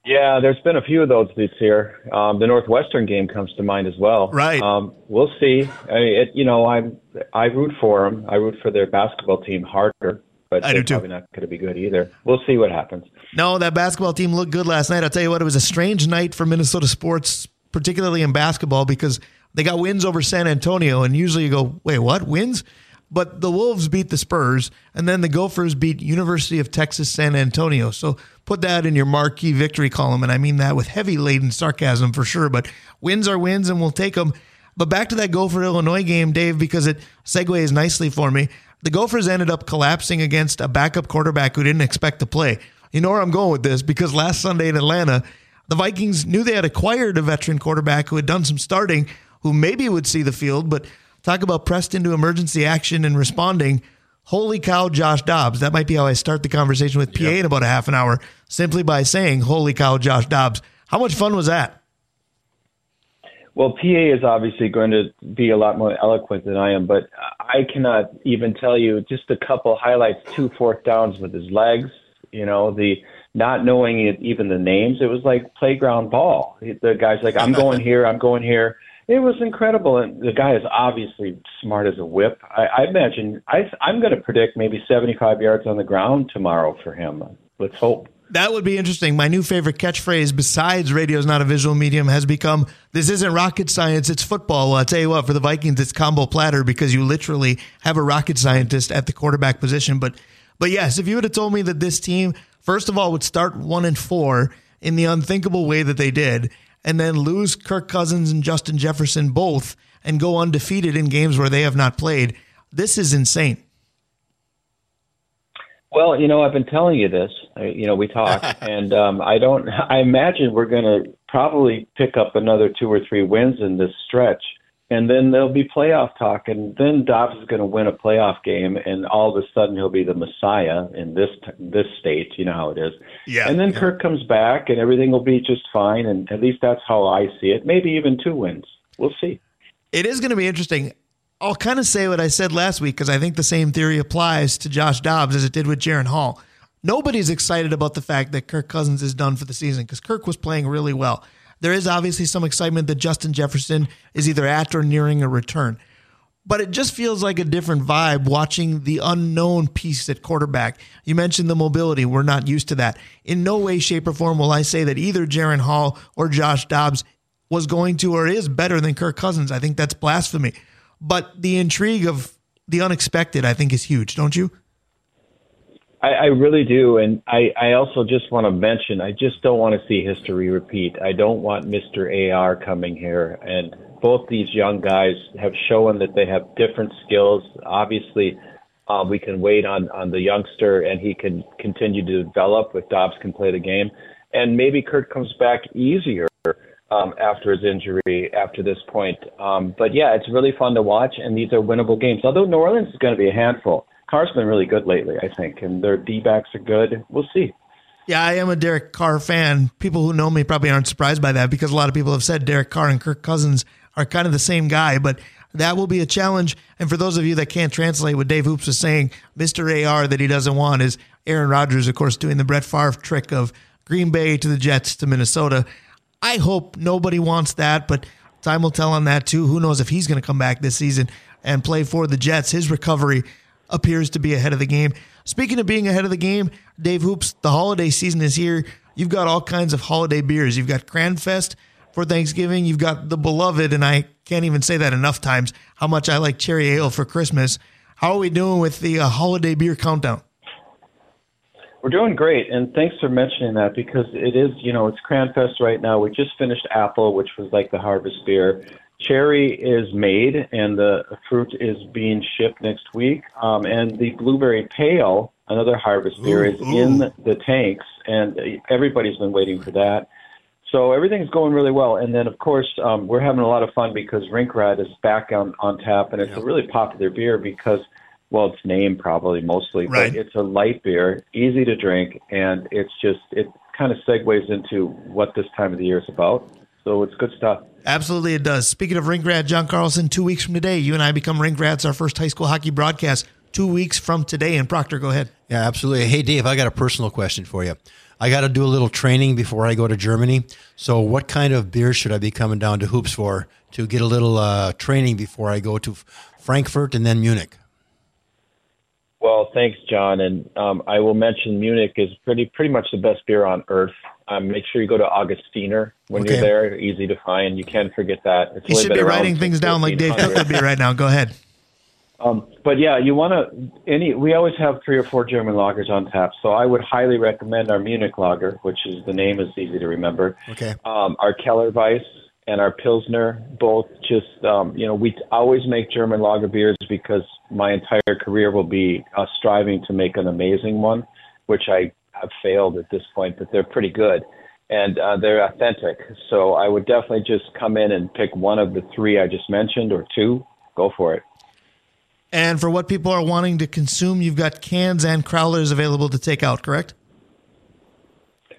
Yeah, there's been a few of those this year. Um, the Northwestern game comes to mind as well. Right. Um, we'll see. I mean, it, you know, I I root for them. I root for their basketball team harder but I do too. probably not going to be good either. We'll see what happens. No, that basketball team looked good last night. I'll tell you what, it was a strange night for Minnesota sports, particularly in basketball, because they got wins over San Antonio, and usually you go, wait, what wins? But the Wolves beat the Spurs, and then the Gophers beat University of Texas San Antonio. So put that in your marquee victory column, and I mean that with heavy laden sarcasm for sure. But wins are wins, and we'll take them. But back to that Gopher Illinois game, Dave, because it segues nicely for me. The Gophers ended up collapsing against a backup quarterback who didn't expect to play. You know where I'm going with this because last Sunday in Atlanta, the Vikings knew they had acquired a veteran quarterback who had done some starting, who maybe would see the field, but talk about pressed into emergency action and responding. Holy cow, Josh Dobbs. That might be how I start the conversation with PA yep. in about a half an hour, simply by saying, Holy cow, Josh Dobbs. How much fun was that? Well, PA is obviously going to be a lot more eloquent than I am, but I cannot even tell you just a couple highlights, two fourth downs with his legs, you know, the not knowing it, even the names. It was like playground ball. The guy's like, I'm going here, I'm going here. It was incredible. And the guy is obviously smart as a whip. I, I imagine I, I'm going to predict maybe 75 yards on the ground tomorrow for him. Let's hope. That would be interesting. My new favorite catchphrase, besides radio is not a visual medium, has become this isn't rocket science, it's football. Well, I'll tell you what, for the Vikings, it's combo platter because you literally have a rocket scientist at the quarterback position. But but yes, if you would have told me that this team, first of all, would start one and four in the unthinkable way that they did, and then lose Kirk Cousins and Justin Jefferson both and go undefeated in games where they have not played, This is insane. Well, you know, I've been telling you this. You know, we talk, and um, I don't. I imagine we're going to probably pick up another two or three wins in this stretch, and then there'll be playoff talk, and then Dobbs is going to win a playoff game, and all of a sudden he'll be the messiah in this this state. You know how it is. Yeah. And then yeah. Kirk comes back, and everything will be just fine. And at least that's how I see it. Maybe even two wins. We'll see. It is going to be interesting. I'll kind of say what I said last week because I think the same theory applies to Josh Dobbs as it did with Jaren Hall. Nobody's excited about the fact that Kirk Cousins is done for the season because Kirk was playing really well. There is obviously some excitement that Justin Jefferson is either at or nearing a return. But it just feels like a different vibe watching the unknown piece at quarterback. You mentioned the mobility. We're not used to that. In no way, shape, or form will I say that either Jaren Hall or Josh Dobbs was going to or is better than Kirk Cousins. I think that's blasphemy. But the intrigue of the unexpected, I think, is huge, don't you? I, I really do, and I, I also just want to mention I just don't want to see history repeat. I don't want Mr. AR coming here, and both these young guys have shown that they have different skills. Obviously, uh, we can wait on on the youngster, and he can continue to develop. If Dobbs can play the game, and maybe Kirk comes back easier um, after his injury after this point. Um, but yeah, it's really fun to watch, and these are winnable games. Although New Orleans is going to be a handful. Carr's been really good lately, I think, and their D backs are good. We'll see. Yeah, I am a Derek Carr fan. People who know me probably aren't surprised by that because a lot of people have said Derek Carr and Kirk Cousins are kind of the same guy, but that will be a challenge. And for those of you that can't translate what Dave Hoops was saying, Mr. AR that he doesn't want is Aaron Rodgers, of course, doing the Brett Favre trick of Green Bay to the Jets to Minnesota. I hope nobody wants that, but time will tell on that too. Who knows if he's going to come back this season and play for the Jets? His recovery appears to be ahead of the game. Speaking of being ahead of the game, Dave Hoops, the holiday season is here. You've got all kinds of holiday beers. You've got Cranfest for Thanksgiving. You've got the beloved, and I can't even say that enough times, how much I like cherry ale for Christmas. How are we doing with the uh, holiday beer countdown? We're doing great, and thanks for mentioning that because it is, you know, it's Cranfest right now. We just finished Apple, which was like the harvest beer. Cherry is made, and the fruit is being shipped next week. Um, and the blueberry pale, another harvest beer, Ooh, is ooh. in the tanks, and everybody's been waiting for that. So everything's going really well. And then, of course, um, we're having a lot of fun because Rink Rat is back on, on tap, and it's a really popular beer because, well, it's named probably mostly, Right. but it's a light beer, easy to drink, and it's just, it kind of segues into what this time of the year is about. So it's good stuff. Absolutely, it does. Speaking of Rink Rat, Jon Carlson, two weeks from today, you and I become Rink Rats, our first high school hockey broadcast. Two weeks from today. And Proctor, go ahead. Yeah, absolutely. Hey, Dave, I got a personal question for you. I got to do a little training before I go to Germany. So, what kind of beer should I be coming down to Hoops for to get a little uh, training before I go to Frankfurt and then Munich? Well, thanks, Jon. And um, I will mention Munich is pretty pretty much the best beer on earth. Um, make sure you go to Augustiner when Okay. you're there. Easy to find. You can't forget that. It's You should be writing things down like Dave Cook would be right now. Go ahead. Um, but yeah, you want to any. We always have three or four German lagers on tap, so I would highly recommend our Munich lager, which is the name is easy to remember. Okay. Um, our Keller Weiss and our Pilsner, both just um, you know, we always make German lager beers because my entire career will be uh, striving to make an amazing one, which I have failed at this point, but they're pretty good and uh, they're authentic. So I would definitely just come in and pick one of the three I just mentioned or two. Go for it. And for what people are wanting to consume, you've got cans and crowlers available to take out, correct?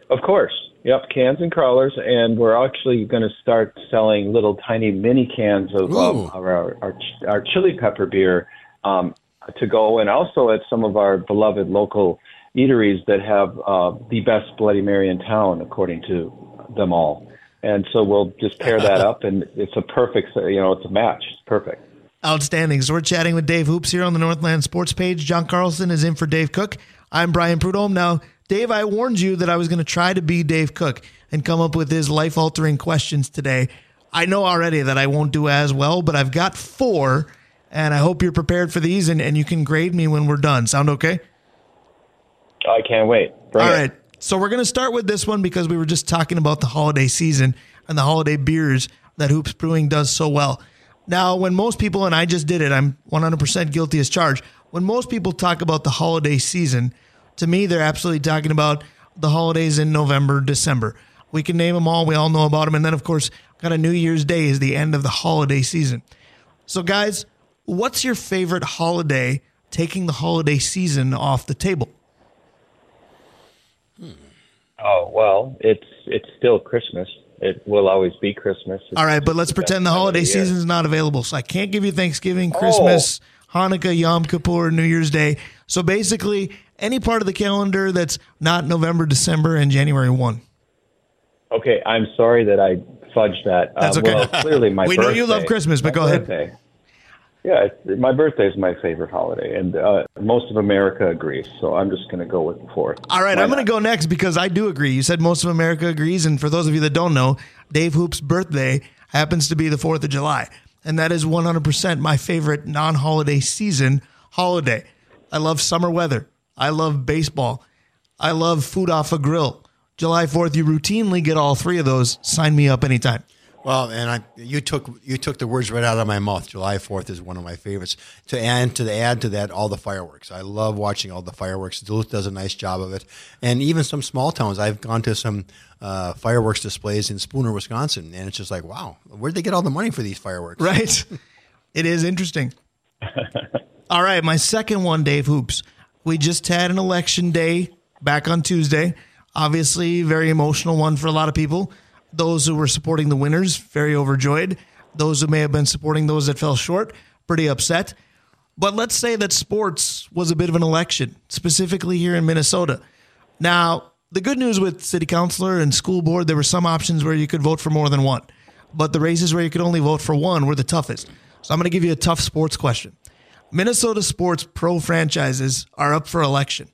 Of course. Yep, cans and crowlers, and we're actually going to start selling little tiny mini cans of um, our, our our chili pepper beer um, to go, and also at some of our beloved local eateries that have uh, the best Bloody Mary in town, according to them all. And so we'll just pair that up, and it's a perfect, you know, it's a match. It's perfect. Outstanding. So we're chatting with Dave Hoops here on the Northland Sports page. Jon Carlson is in for Dave Cook. I'm Brian Prudhomme. Now, Dave, I warned you that I was going to try to be Dave Cook and come up with his life altering questions today. I know already that I won't do as well, but I've got four, and I hope you're prepared for these and, and you can grade me when we're done. Sound okay? I can't wait. Bring All it. right. So we're going to start with this one because we were just talking about the holiday season and the holiday beers that Hoops Brewing does so well. Now, when most people, and I just did it, I'm 100% guilty as charged. When most people talk about the holiday season, to me, they're absolutely talking about the holidays in November, December. We can name them all. We all know about them. And then, of course, kind of New Year's Day is the end of the holiday season. So, guys, what's your favorite holiday taking the holiday season off the table? Hmm. Oh well, it's it's still Christmas. It will always be Christmas. It's All right, but let's pretend the best time of holiday season is not available. So I can't give you Thanksgiving, Christmas, oh. Hanukkah, Yom Kippur, New Year's Day. So basically, any part of the calendar that's not November, December, and January 1. Okay, I'm sorry that I fudged that. That's Uh, okay. Well, clearly my We know you love Christmas, but go ahead. birthday. Yeah, it's, my birthday is my favorite holiday, and uh, most of America agrees. So I'm just going to go with the fourth. All right, Why I'm going to go next because I do agree. You said most of America agrees. And for those of you that don't know, Dave Hoop's birthday happens to be the 4th of July. And that is 100% my favorite non holiday season holiday. I love summer weather. I love baseball. I love food off a grill. July 4th, you routinely get all three of those. Sign me up anytime. Well, and I, you took you took the words right out of my mouth. July Fourth is one of my favorites. To add to the, add to that, all the fireworks. I love watching all the fireworks. Duluth does a nice job of it, and even some small towns. I've gone to some uh, fireworks displays in Spooner, Wisconsin, and it's just like, wow, where'd they get all the money for these fireworks? Right? it is interesting. All right, my second one, Dave Hoops. We just had an election day back on Tuesday. Obviously, very emotional one for a lot of people. Those who were supporting the winners, very overjoyed. Those who may have been supporting those that fell short, pretty upset. But let's say that sports was a bit of an election, specifically here in Minnesota. Now, the good news with city councilor and school board, there were some options where you could vote for more than one. But the races where you could only vote for one were the toughest. So I'm going to give you a tough sports question. Minnesota sports pro franchises are up for election.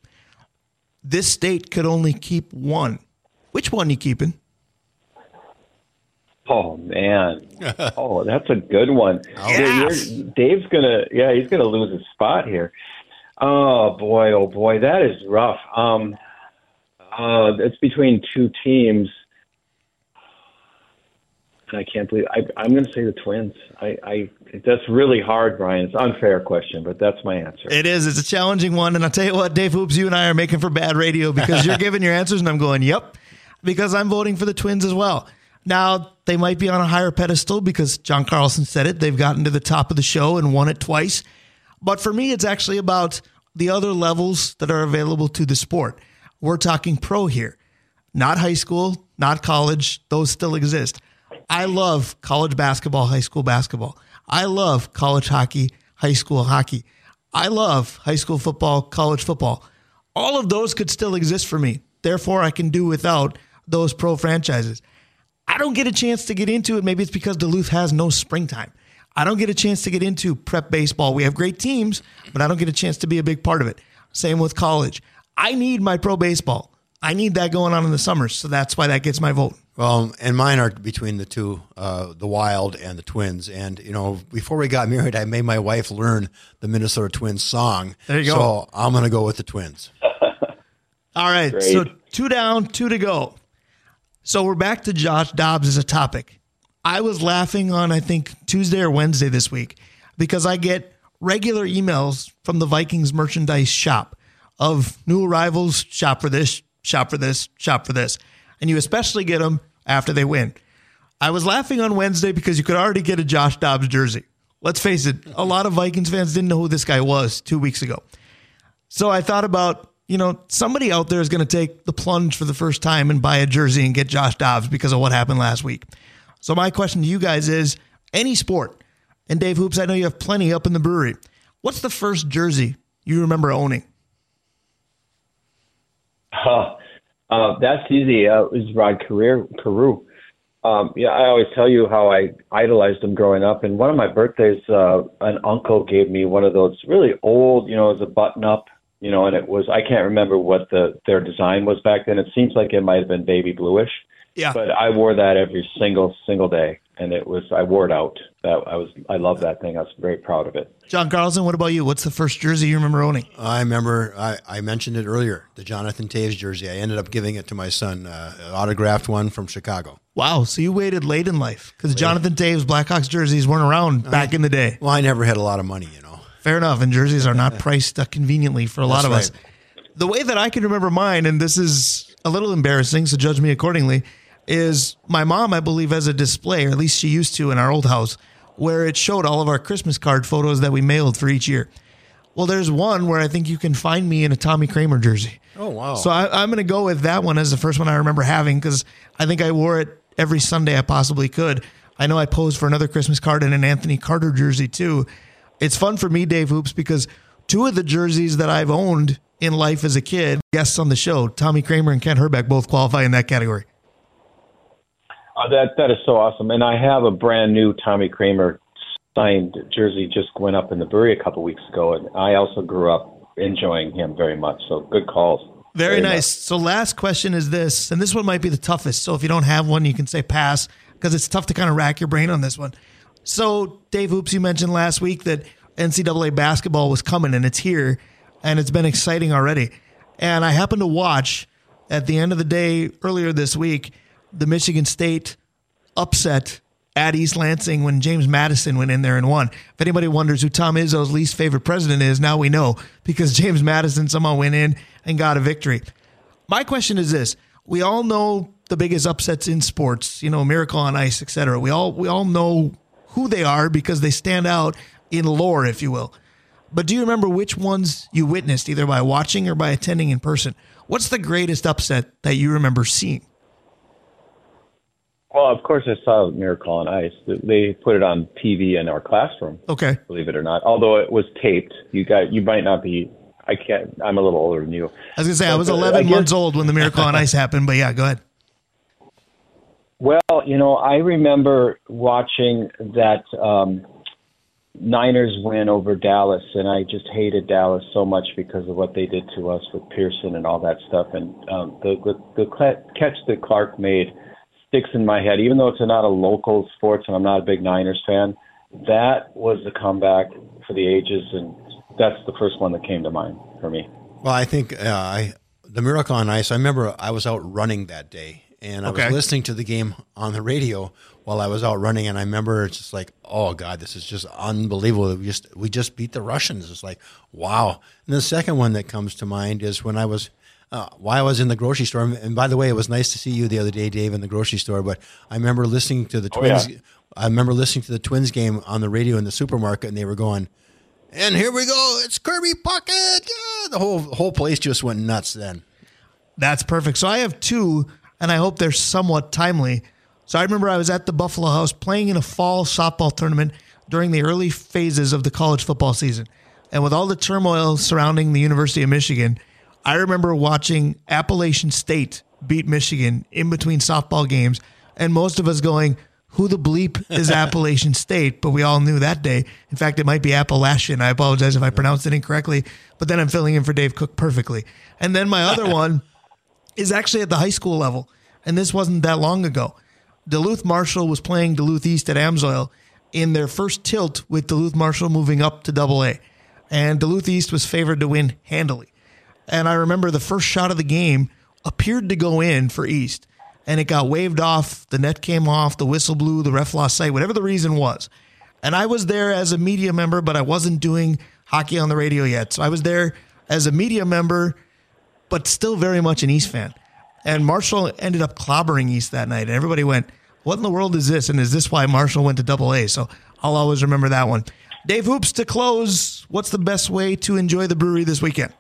This state could only keep one. Which one you keeping? Oh man! oh, that's a good one. Yes. Dave's gonna, yeah, he's gonna lose his spot here. Oh boy, oh boy, that is rough. Um, uh, it's between two teams. I can't believe I, I'm going to say the Twins. I, I that's really hard, Brian. It's an unfair question, but that's my answer. It is. It's a challenging one. And I'll tell you what, Dave Hoops, you and I are making for bad radio because you're giving your answers and I'm going, yep, because I'm voting for the Twins as well. Now, they might be on a higher pedestal because Jon Carlson said it. They've gotten to the top of the show and won it twice. But for me, it's actually about the other levels that are available to the sport. We're talking pro here, not high school, not college. Those still exist. I love college basketball, high school basketball. I love college hockey, high school hockey. I love high school football, college football. All of those could still exist for me. Therefore, I can do without those pro franchises. I don't get a chance to get into it. Maybe it's because Duluth has no springtime. I don't get a chance to get into prep baseball. We have great teams, but I don't get a chance to be a big part of it. Same with college. I need my pro baseball. I need that going on in the summers. So that's why that gets my vote. Well, and mine are between the two, uh, the Wild and the Twins. And you know, before we got married, I made my wife learn the Minnesota Twins song. There you go. So I'm going to go with the Twins. All right. Great. So two down, two to go. So we're back to Josh Dobbs as a topic. I was laughing on, I think, Tuesday or Wednesday this week because I get regular emails from the Vikings merchandise shop of new arrivals, shop for this, shop for this, shop for this. And you especially get them after they win. I was laughing on Wednesday because you could already get a Josh Dobbs jersey. Let's face it, a lot of Vikings fans didn't know who this guy was two weeks ago. So I thought about, you know, somebody out there is going to take the plunge for the first time and buy a jersey and get Josh Dobbs because of what happened last week. So my question to you guys is any sport, and Dave Hoops, I know you have plenty up in the brewery. What's the first jersey you remember owning? Uh, uh, that's easy. Uh, was Rod Career, Carew. Um, yeah, I always tell you how I idolized him growing up. And one of my birthdays, uh, an uncle gave me one of those really old, you know, it was a button up, you know, and it was, I can't remember what the their design was back then. It seems like it might have been baby bluish, Yeah. but I wore that every single, single day. And it was, I wore it out. That I was, I love that thing. I was very proud of it. Jon Carlson, what about you? What's the first jersey you remember owning? I remember I, I mentioned it earlier, the Jonathan Toews jersey. I ended up giving it to my son, uh, an autographed one from Chicago. Wow. So you waited late in life because Jonathan Toews Blackhawks jerseys weren't around back in the day. Well, I never had a lot of money, you know. Fair enough. And jerseys are not priced uh, conveniently for a lot That's of us. The way that I can remember mine, and this is a little embarrassing, so judge me accordingly, is my mom, I believe, has a display, or at least she used to in our old house, where it showed all of our Christmas card photos that we mailed for each year. Well, there's one where I think you can find me in a Tommy Kramer jersey. Oh, wow. So I, I'm going to go with that one as the first one I remember having because I think I wore it every Sunday I possibly could. I know I posed for another Christmas card in an Anthony Carter jersey too. It's fun for me, Dave Hoops, because two of the jerseys that I've owned in life as a kid, guests on the show, Tommy Kramer and Kent Hrbek, both qualify in that category. Uh, that that is so awesome, and I have a brand new Tommy Kramer signed jersey just went up in the brewery a couple weeks ago, and I also grew up enjoying him very much. So good calls. Very, nice. nice. So last question is this, and this one might be the toughest. So if you don't have one, you can say pass because it's tough to kind of rack your brain on this one. So Dave Hoops, you mentioned last week that NCAA basketball was coming and it's here, and it's been exciting already. And I happened to watch at the end of the day earlier this week the Michigan State upset at East Lansing when James Madison went in there and won. If anybody wonders who Tom Izzo's least favorite president is, now we know because James Madison somehow went in and got a victory. My question is this: We all know the biggest upsets in sports, you know, Miracle on Ice, etc. We all we all know who they are because they stand out in lore, if you will. But do you remember which ones you witnessed, either by watching or by attending in person? What's the greatest upset that you remember seeing? Well, of course, I saw Miracle on Ice. They put it on TV in our classroom. Okay. Believe it or not, although it was taped, you got you might not be. I can't. I'm a little older than you. I was gonna say I was uh, 11 I guess- months old when the Miracle on Ice happened, but yeah, go ahead. Well, you know, I remember watching that um, Niners win over Dallas, and I just hated Dallas so much because of what they did to us with Pearson and all that stuff. And um, the, the the catch that Clark made sticks in my head, even though it's not a local sports and I'm not a big Niners fan. That was the comeback for the ages, and that's the first one that came to mind for me. Well, I think uh, I the Miracle on Ice. I remember I was out running that day, and I Okay. was listening to the game on the radio while I was out running, and I remember it's just like, oh god, this is just unbelievable. We just we just beat the Russians. It's like wow. And the second one that comes to mind is when I was. Uh, while I was in the grocery store, and by the way, it was nice to see you the other day, Dave, in the grocery store. But I remember listening to the Oh, Twins. yeah. I remember listening to the Twins game on the radio in the supermarket, and they were going, and here we go. It's Kirby Puckett. Yeah, the whole whole place just went nuts then. That's perfect. So I have two, and I hope they're somewhat timely. So I remember I was at the Buffalo House playing in a fall softball tournament during the early phases of the college football season. And with all the turmoil surrounding the University of Michigan, I remember watching Appalachian State beat Michigan in between softball games, and most of us going, who the bleep is Appalachian State? But we all knew that day. In fact, it might be Appalachian. I apologize if I pronounced it incorrectly, but then I'm filling in for Dave Cook perfectly. And then my other one is actually at the high school level. And this wasn't that long ago. Duluth Marshall was playing Duluth East at Amsoil in their first tilt with Duluth Marshall moving up to double A. And Duluth East was favored to win handily. And I remember the first shot of the game appeared to go in for East. And it got waved off. The net came off. The whistle blew. The ref lost sight, whatever the reason was. And I was there as a media member, but I wasn't doing hockey on the radio yet. So I was there as a media member but still very much an East fan. And Marshall ended up clobbering East that night. And everybody went, What in the world is this? And is this why Marshall went to double A? So I'll always remember that one. Dave Hoops, to close, what's the best way to enjoy the brewery this weekend?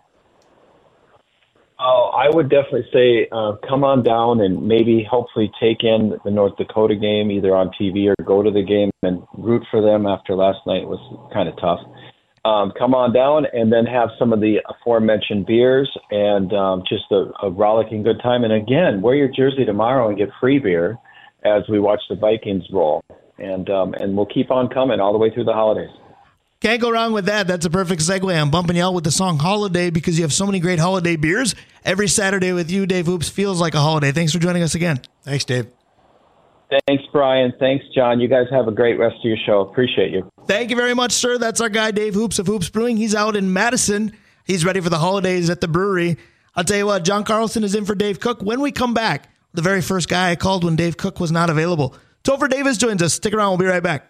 Oh, I would definitely say uh, come on down and maybe hopefully take in the North Dakota game either on TV or go to the game and root for them after last night was kind of tough. Um, come on down and then have some of the aforementioned beers and um, just a, a rollicking good time. And again, wear your jersey tomorrow and get free beer as we watch the Vikings roll. And um, and we'll keep on coming all the way through the holidays. Can't go wrong with that. That's a perfect segue. I'm bumping you out with the song Holiday because you have so many great holiday beers. Every Saturday with you, Dave Hoops, feels like a holiday. Thanks for joining us again. Thanks, Dave. Thanks, Brian. Thanks, Jon. You guys have a great rest of your show. Appreciate you. Thank you very much, sir. That's our guy, Dave Hoops of Hoops Brewing. He's out in Madison. He's ready for the holidays at the brewery. I'll tell you what, Jon Carlson is in for Dave Cook. When we come back, the very first guy I called when Dave Cook was not available. Topher Davis joins us. Stick around. We'll be right back.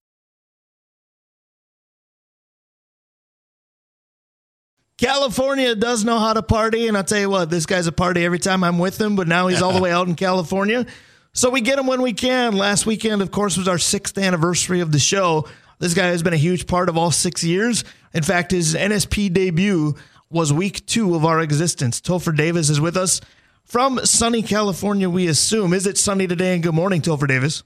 California does know how to party, and I'll tell you what, this guy's a party every time I'm with him, but now he's all the way out in California. So we get him when we can. Last weekend, of course, was our sixth anniversary of the show. This guy has been a huge part of all six years. In fact, his NSP debut was week two of our existence. Topher Davis is with us from sunny California, we assume. Is it sunny today? And good morning, Topher Davis.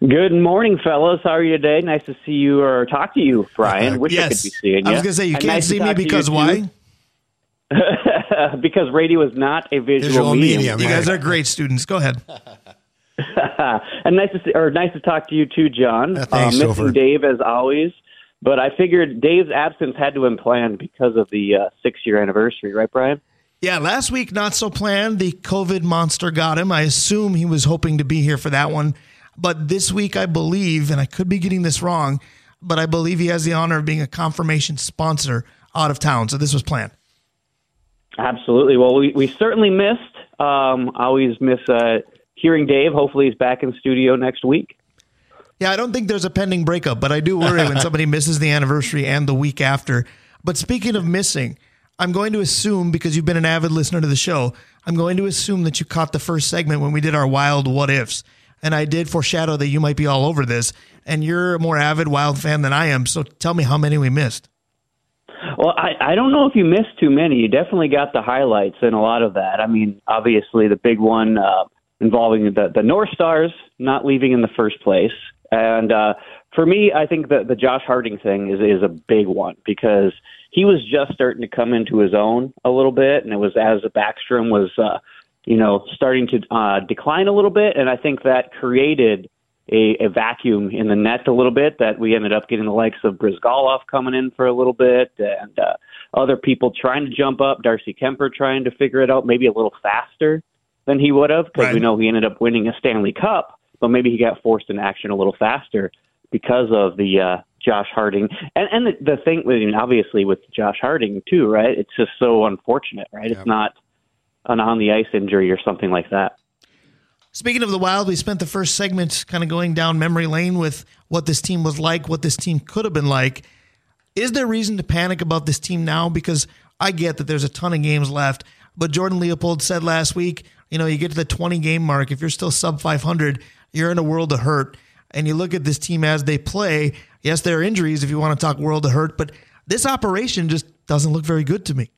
Good morning, fellas. How are you today? Nice to see you or talk to you, Brian. Wish yes. I could be seeing you. I was going to say, you And can't nice see me talk to you, because why? because radio is not a visual, Visual medium. medium. You guys are great students. Go ahead. and nice to see, or nice to talk to you too, Jon. Yeah, thanks, uh, missing Topher. Dave as always, but I figured Dave's absence had to have been planned because of the uh, six-year anniversary, right, Brian? Yeah, last week, not so planned. The COVID monster got him. I assume he was hoping to be here for that one. But this week, I believe, and I could be getting this wrong, but I believe he has the honor of being a confirmation sponsor out of town. So this was planned. Absolutely. Well, we, we certainly missed. Um, always miss uh, hearing Dave. Hopefully, he's back in studio next week. Yeah, I don't think there's a pending breakup, but I do worry when somebody misses the anniversary and the week after. But speaking of missing, I'm going to assume, because you've been an avid listener to the show, I'm going to assume that you caught the first segment when we did our wild what ifs. And I did foreshadow that you might be all over this. And you're a more avid wild fan than I am. So tell me how many we missed. Well, I, I don't know if you missed too many. You definitely got the highlights in a lot of that. I mean, obviously the big one uh, involving the the North Stars not leaving in the first place, and uh, for me, I think the the Josh Harding thing is is a big one because he was just starting to come into his own a little bit, and it was as the Backstrom was, uh, you know, starting to uh, decline a little bit, and I think that created a, a vacuum in the net a little bit that we ended up getting the likes of Bryzgalov coming in for a little bit and uh, other people trying to jump up, Darcy Kuemper trying to figure it out maybe a little faster than he would have because Right. we know he ended up winning a Stanley Cup, but maybe he got forced into action a little faster because of the uh, Josh Harding and and the, the thing, I mean, obviously with Josh Harding too, right? It's just so unfortunate, right? It's not an on the ice injury or something like that. Speaking of the Wild, we spent the first segment kind of going down memory lane with what this team was like, what this team could have been like. Is there reason to panic about this team now? Because I get that there's a ton of games left, but Jordan Leopold said last week, you know, you get to the 20 game mark, if you're still sub 500, you're in a world of hurt. And you look at this team as they play. Yes, there are injuries if you want to talk world of hurt, but this operation just doesn't look very good to me.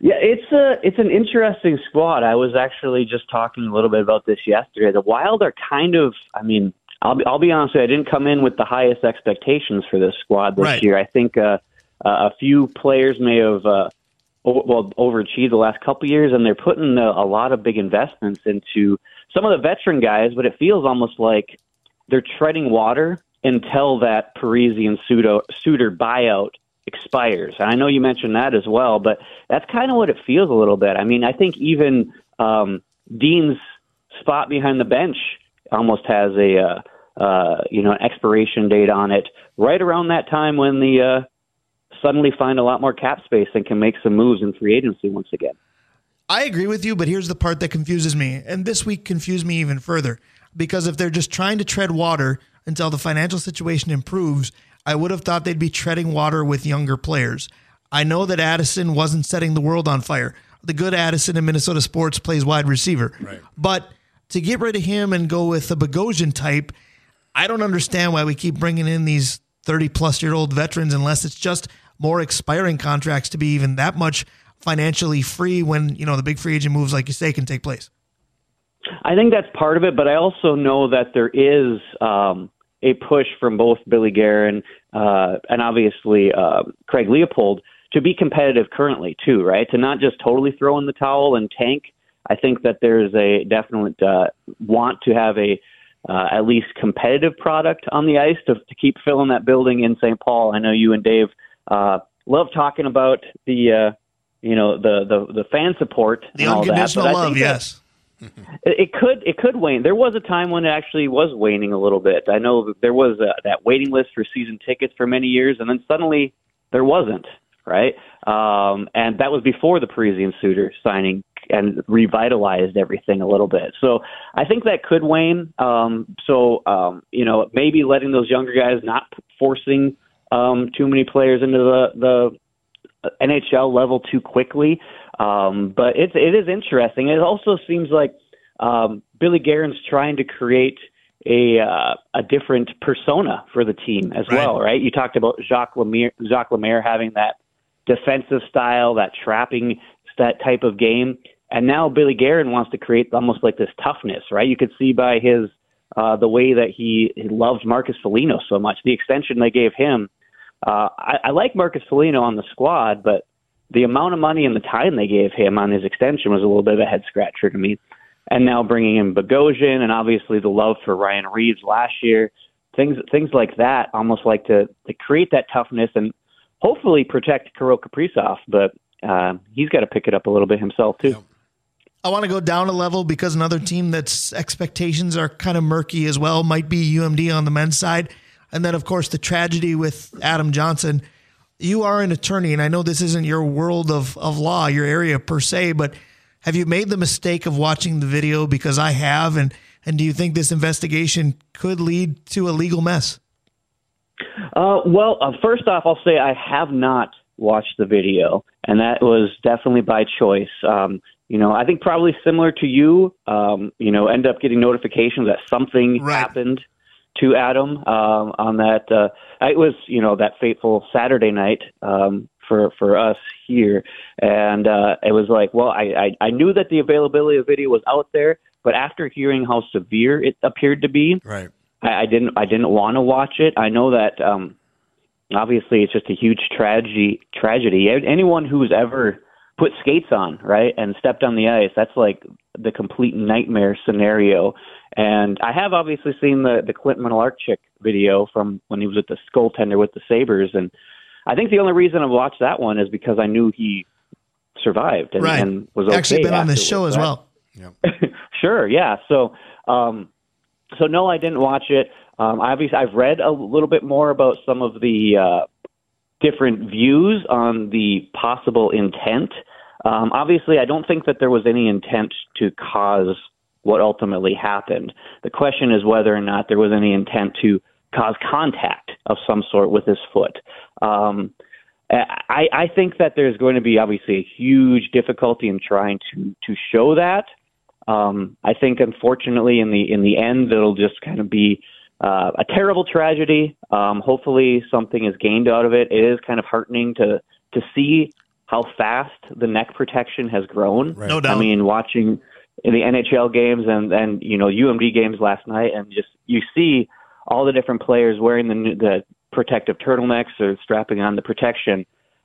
Yeah, it's a it's an interesting squad. I was actually just talking a little bit about this yesterday. The Wild are kind of, I mean, I'll be I'll be honest, with you, I didn't come in with the highest expectations for this squad this Right. year. I think uh, uh, a few players may have uh, o- well overachieved the last couple of years, and they're putting a, a lot of big investments into some of the veteran guys. But it feels almost like they're treading water until that Parisian pseudo suitor buyout expires. And I know you mentioned that as well, but that's kind of what it feels a little bit. I mean, I think even um, Dean's spot behind the bench almost has a uh, uh, you know an expiration date on it. Right around that time when the uh, suddenly find a lot more cap space and can make some moves in free agency once again. I agree with you, but here's the part that confuses me. And this week confused me even further because if they're just trying to tread water until the financial situation improves, I would have thought they'd be treading water with younger players. I know that Addison wasn't setting the world on fire. The good Addison in Minnesota sports plays wide receiver. Right. But to get rid of him and go with the Bogosian type, I don't understand why we keep bringing in these 30 plus year old veterans unless it's just more expiring contracts to be even that much financially free when, you know, the big free agent moves, like you say, can take place. I think that's part of it, but I also know that there is um, a push from both Billy Guerin uh, and obviously uh, Craig Leopold to be competitive currently too, right? To not just totally throw in the towel and tank. I think that there's a definite uh, want to have a uh, at least competitive product on the ice to, to keep filling that building in St. Paul. I know you and Dave uh, love talking about the uh, you know the the, the fan support, the and all unconditional that, love. Yes. It could it could wane. There was a time when it actually was waning a little bit. I know that there was a, that waiting list for season tickets for many years, and then suddenly there wasn't. Right, um, and that was before the Parise and Suter signing and revitalized everything a little bit. So I think that could wane. Um, so um, you know, maybe letting those younger guys not forcing um, too many players into the the NHL level too quickly. Um, but it's it is interesting. It also seems like um, Billy Guerin's trying to create a uh, a different persona for the team as Right. well, right? You talked about Jacques Lemaire, Jacques Lemaire having that defensive style, that trapping that type of game, and now Billy Guerin wants to create almost like this toughness, right? You could see by his uh, the way that he, he loves Marcus Foligno so much, the extension they gave him. Uh, I, I like Marcus Foligno on the squad, but the amount of money and the time they gave him on his extension was a little bit of a head scratcher to me. And now bringing in Bogosian and obviously the love for Ryan Reaves last year, things things like that, almost like to to create that toughness and hopefully protect Kirill Kaprizov, but uh, he's got to pick it up a little bit himself too. I want to go down a level because another team that's expectations are kind of murky as well might be UMD on the men's side. And then, of course, the tragedy with Adam Johnson. You are an attorney, and I know this isn't your world of, of law, your area per se, but have you made the mistake of watching the video? Because I have. And, and do you think this investigation could lead to a legal mess? Uh, well, uh, first off, I'll say I have not watched the video, and that was definitely by choice. Um, you know, I think probably similar to you, um, you know, end up getting notifications that something Right. happened to Adam um, on that. Uh, it was, you know, that fateful Saturday night um, for for us here, and uh, it was like, well, I, I I knew that the availability of video was out there, but after hearing how severe it appeared to be, Right. I, I didn't I didn't want to watch it. I know that um, obviously it's just a huge tragedy. Tragedy. Anyone who's ever put skates on, right, and stepped on the ice, that's like the complete nightmare scenario. And I have obviously seen the the Clint Malarchuk video from when he was at the goaltender with the Sabres, and I think the only reason I watched that one is because I knew he survived and, Right. and was okay Actually, been on this show as afterwards, right? well. sure, yeah. So, um, so no, I didn't watch it. Um, obviously, I've read a little bit more about some of the uh, different views on the possible intent. Um, obviously, I don't think that there was any intent to cause what ultimately happened. The question is whether or not there was any intent to cause contact of some sort with his foot. Um, I, I think that there's going to be obviously a huge difficulty in trying to to show that. Um, I think, unfortunately, in the in the end, it'll just kind of be uh, a terrible tragedy. Um, hopefully, something is gained out of it. It is kind of heartening to to see how fast the neck protection has grown. Right. No doubt. I mean, watching in the NHL games and and you know UMD games last night, and just you see all the different players wearing the new- the protective turtlenecks or strapping on the protection.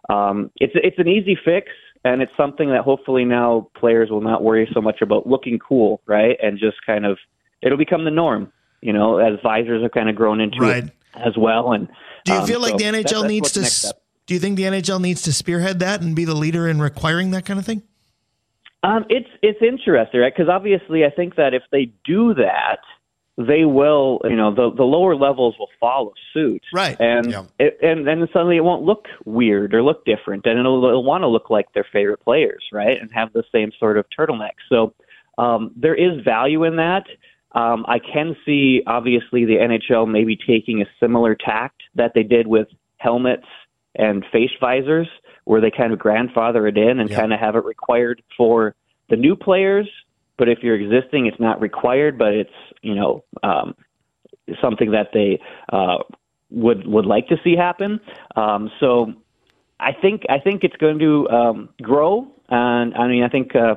Um, it's it's an easy fix, and it's something that hopefully now players will not worry so much about looking cool, right? And just kind of it'll become the norm, you know, as visors have kind of grown into Right. it as well. And Do you um, feel like so the NHL that's needs to? The next s- step. Do you think the NHL needs to spearhead that and be the leader in requiring that kind of thing? Um, it's it's interesting, right? Because obviously, I think that if they do that, they will, you know, the the lower levels will follow suit, Right. And Yeah. it, and then suddenly it won't look weird or look different, and it'll, it'll want to look like their favorite players, right? And have the same sort of turtleneck. So um, there is value in that. Um, I can see obviously the NHL maybe taking a similar tact that they did with helmets and face visors, where they kind of grandfather it in and Yeah. kind of have it required for the new players. But if you're existing, it's not required, but it's you know um, something that they uh, would would like to see happen. Um, so I think I think it's going to um, grow, and I mean I think uh,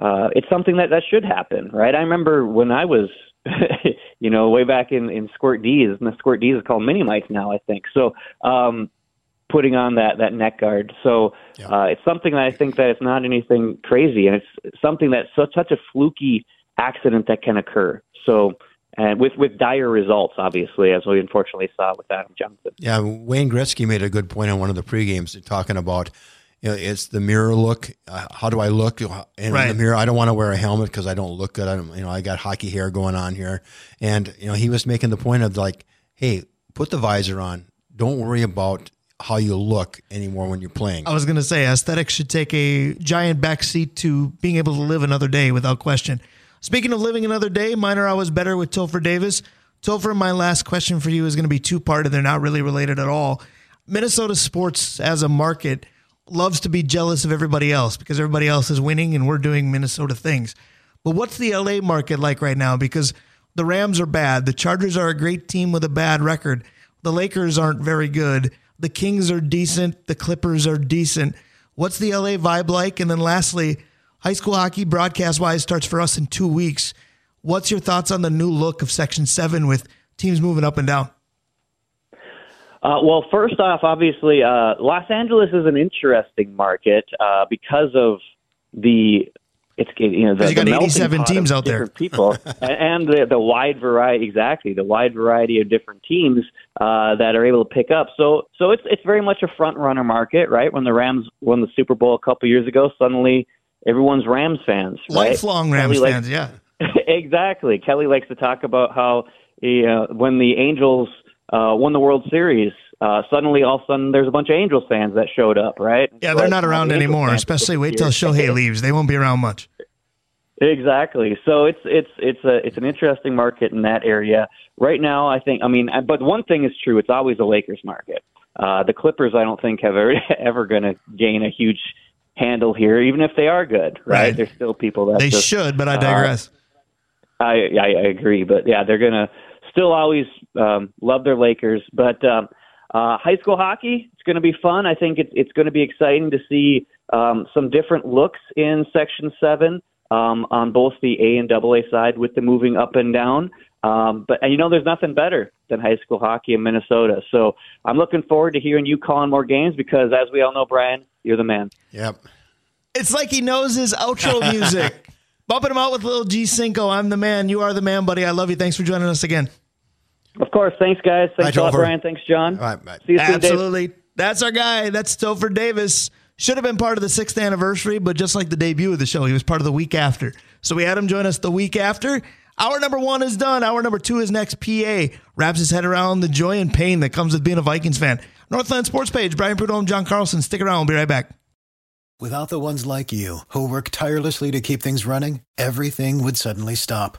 uh, it's something that that should happen, right? I remember when I was, you know, way back in in Squirt D's, and the Squirt D's is called mini mites now, I think. So um, putting on that that neck guard, so Yeah. uh, it's something that I think that it's not anything crazy, and it's something that's such such a fluky accident that can occur. So and with with dire results, obviously, as we unfortunately saw with Adam Johnson. Yeah, Wayne Gretzky made a good point on one of the pre games talking about. You know, it's the mirror look. Uh, how do I look in Right. the mirror? I don't want to wear a helmet because I don't look good. I don't, you know, I got hockey hair going on here, and you know, he was making the point of like, hey, put the visor on. Don't worry about how you look anymore when you're playing. I was going to say aesthetics should take a giant backseat to being able to live another day without question. Speaking of living another day, mine are always better with Topher Davis. Topher, my last question for you is going to be two part, and they're not really related at all. Minnesota sports as a market loves to be jealous of everybody else because everybody else is winning and we're doing Minnesota things. But what's the LA market like right now? Because the Rams are bad. The Chargers are a great team with a bad record. The Lakers aren't very good. The Kings are decent. The Clippers are decent. What's the LA vibe like? And then lastly, high school hockey broadcast wise starts for us in two weeks. What's your thoughts on the new look of Section 7 with teams moving up and down? Uh, well, first off, obviously, uh, Los Angeles is an interesting market uh, because of the it's you know the, you got the 87 teams out there. people and the the wide variety exactly the wide variety of different teams uh, that are able to pick up. So so it's it's very much a front runner market, right? When the Rams won the Super Bowl a couple years ago, suddenly everyone's Rams fans, right? Lifelong Rams Kelly likes- fans, yeah. exactly. Kelly likes to talk about how he, uh, when the Angels uh, won the World Series, uh, suddenly all of a sudden there's a bunch of Angels fans that showed up, right? Yeah, So, they're not around Angels anymore, especially wait till. Shohei leaves. They won't be around much. Exactly. So it's it's it's a it's an interesting market in that area right now. I think. I mean, uh, but one thing is true. It's always a Lakers market. Uh, the Clippers, I don't think, have ever ever going to gain a huge handle here, even if they are good. Right? Right. There's still people that They just, should, but I uh, digress. I, I I agree, but yeah, they're gonna still always um, love their Lakers. But um, uh, high school hockey, it's going to be fun. I think it's it's going to be exciting to see um, some different looks in Section Seven um, on both the A and Double A side with the moving up and down. Um, but and you know, there's nothing better than high school hockey in Minnesota. So I'm looking forward to hearing you calling more games because, as we all know, Brian, you're the man. Yep. It's like he knows his outro music. Bumping him out with little G Cinco. I'm the man. You are the man, buddy. I love you. Thanks for joining us again. Of course, thanks guys. Thanks Bye, a lot, Brian. Thanks, Jon. All right, bye. See you soon, Dave. Absolutely. That's our guy. That's Topher Davis. Should have been part of the sixth anniversary, but just like the debut of the show, he was part of the week after. So we had him join us the week after. Hour number one is done. Hour number two is next. PA wraps his head around the joy and pain that comes with being a Vikings fan. Northland Sports Page, Brian Prudhomme, Jon Carlson. Stick around. We'll be right back. Without the ones like you, who work tirelessly to keep things running, everything would suddenly stop.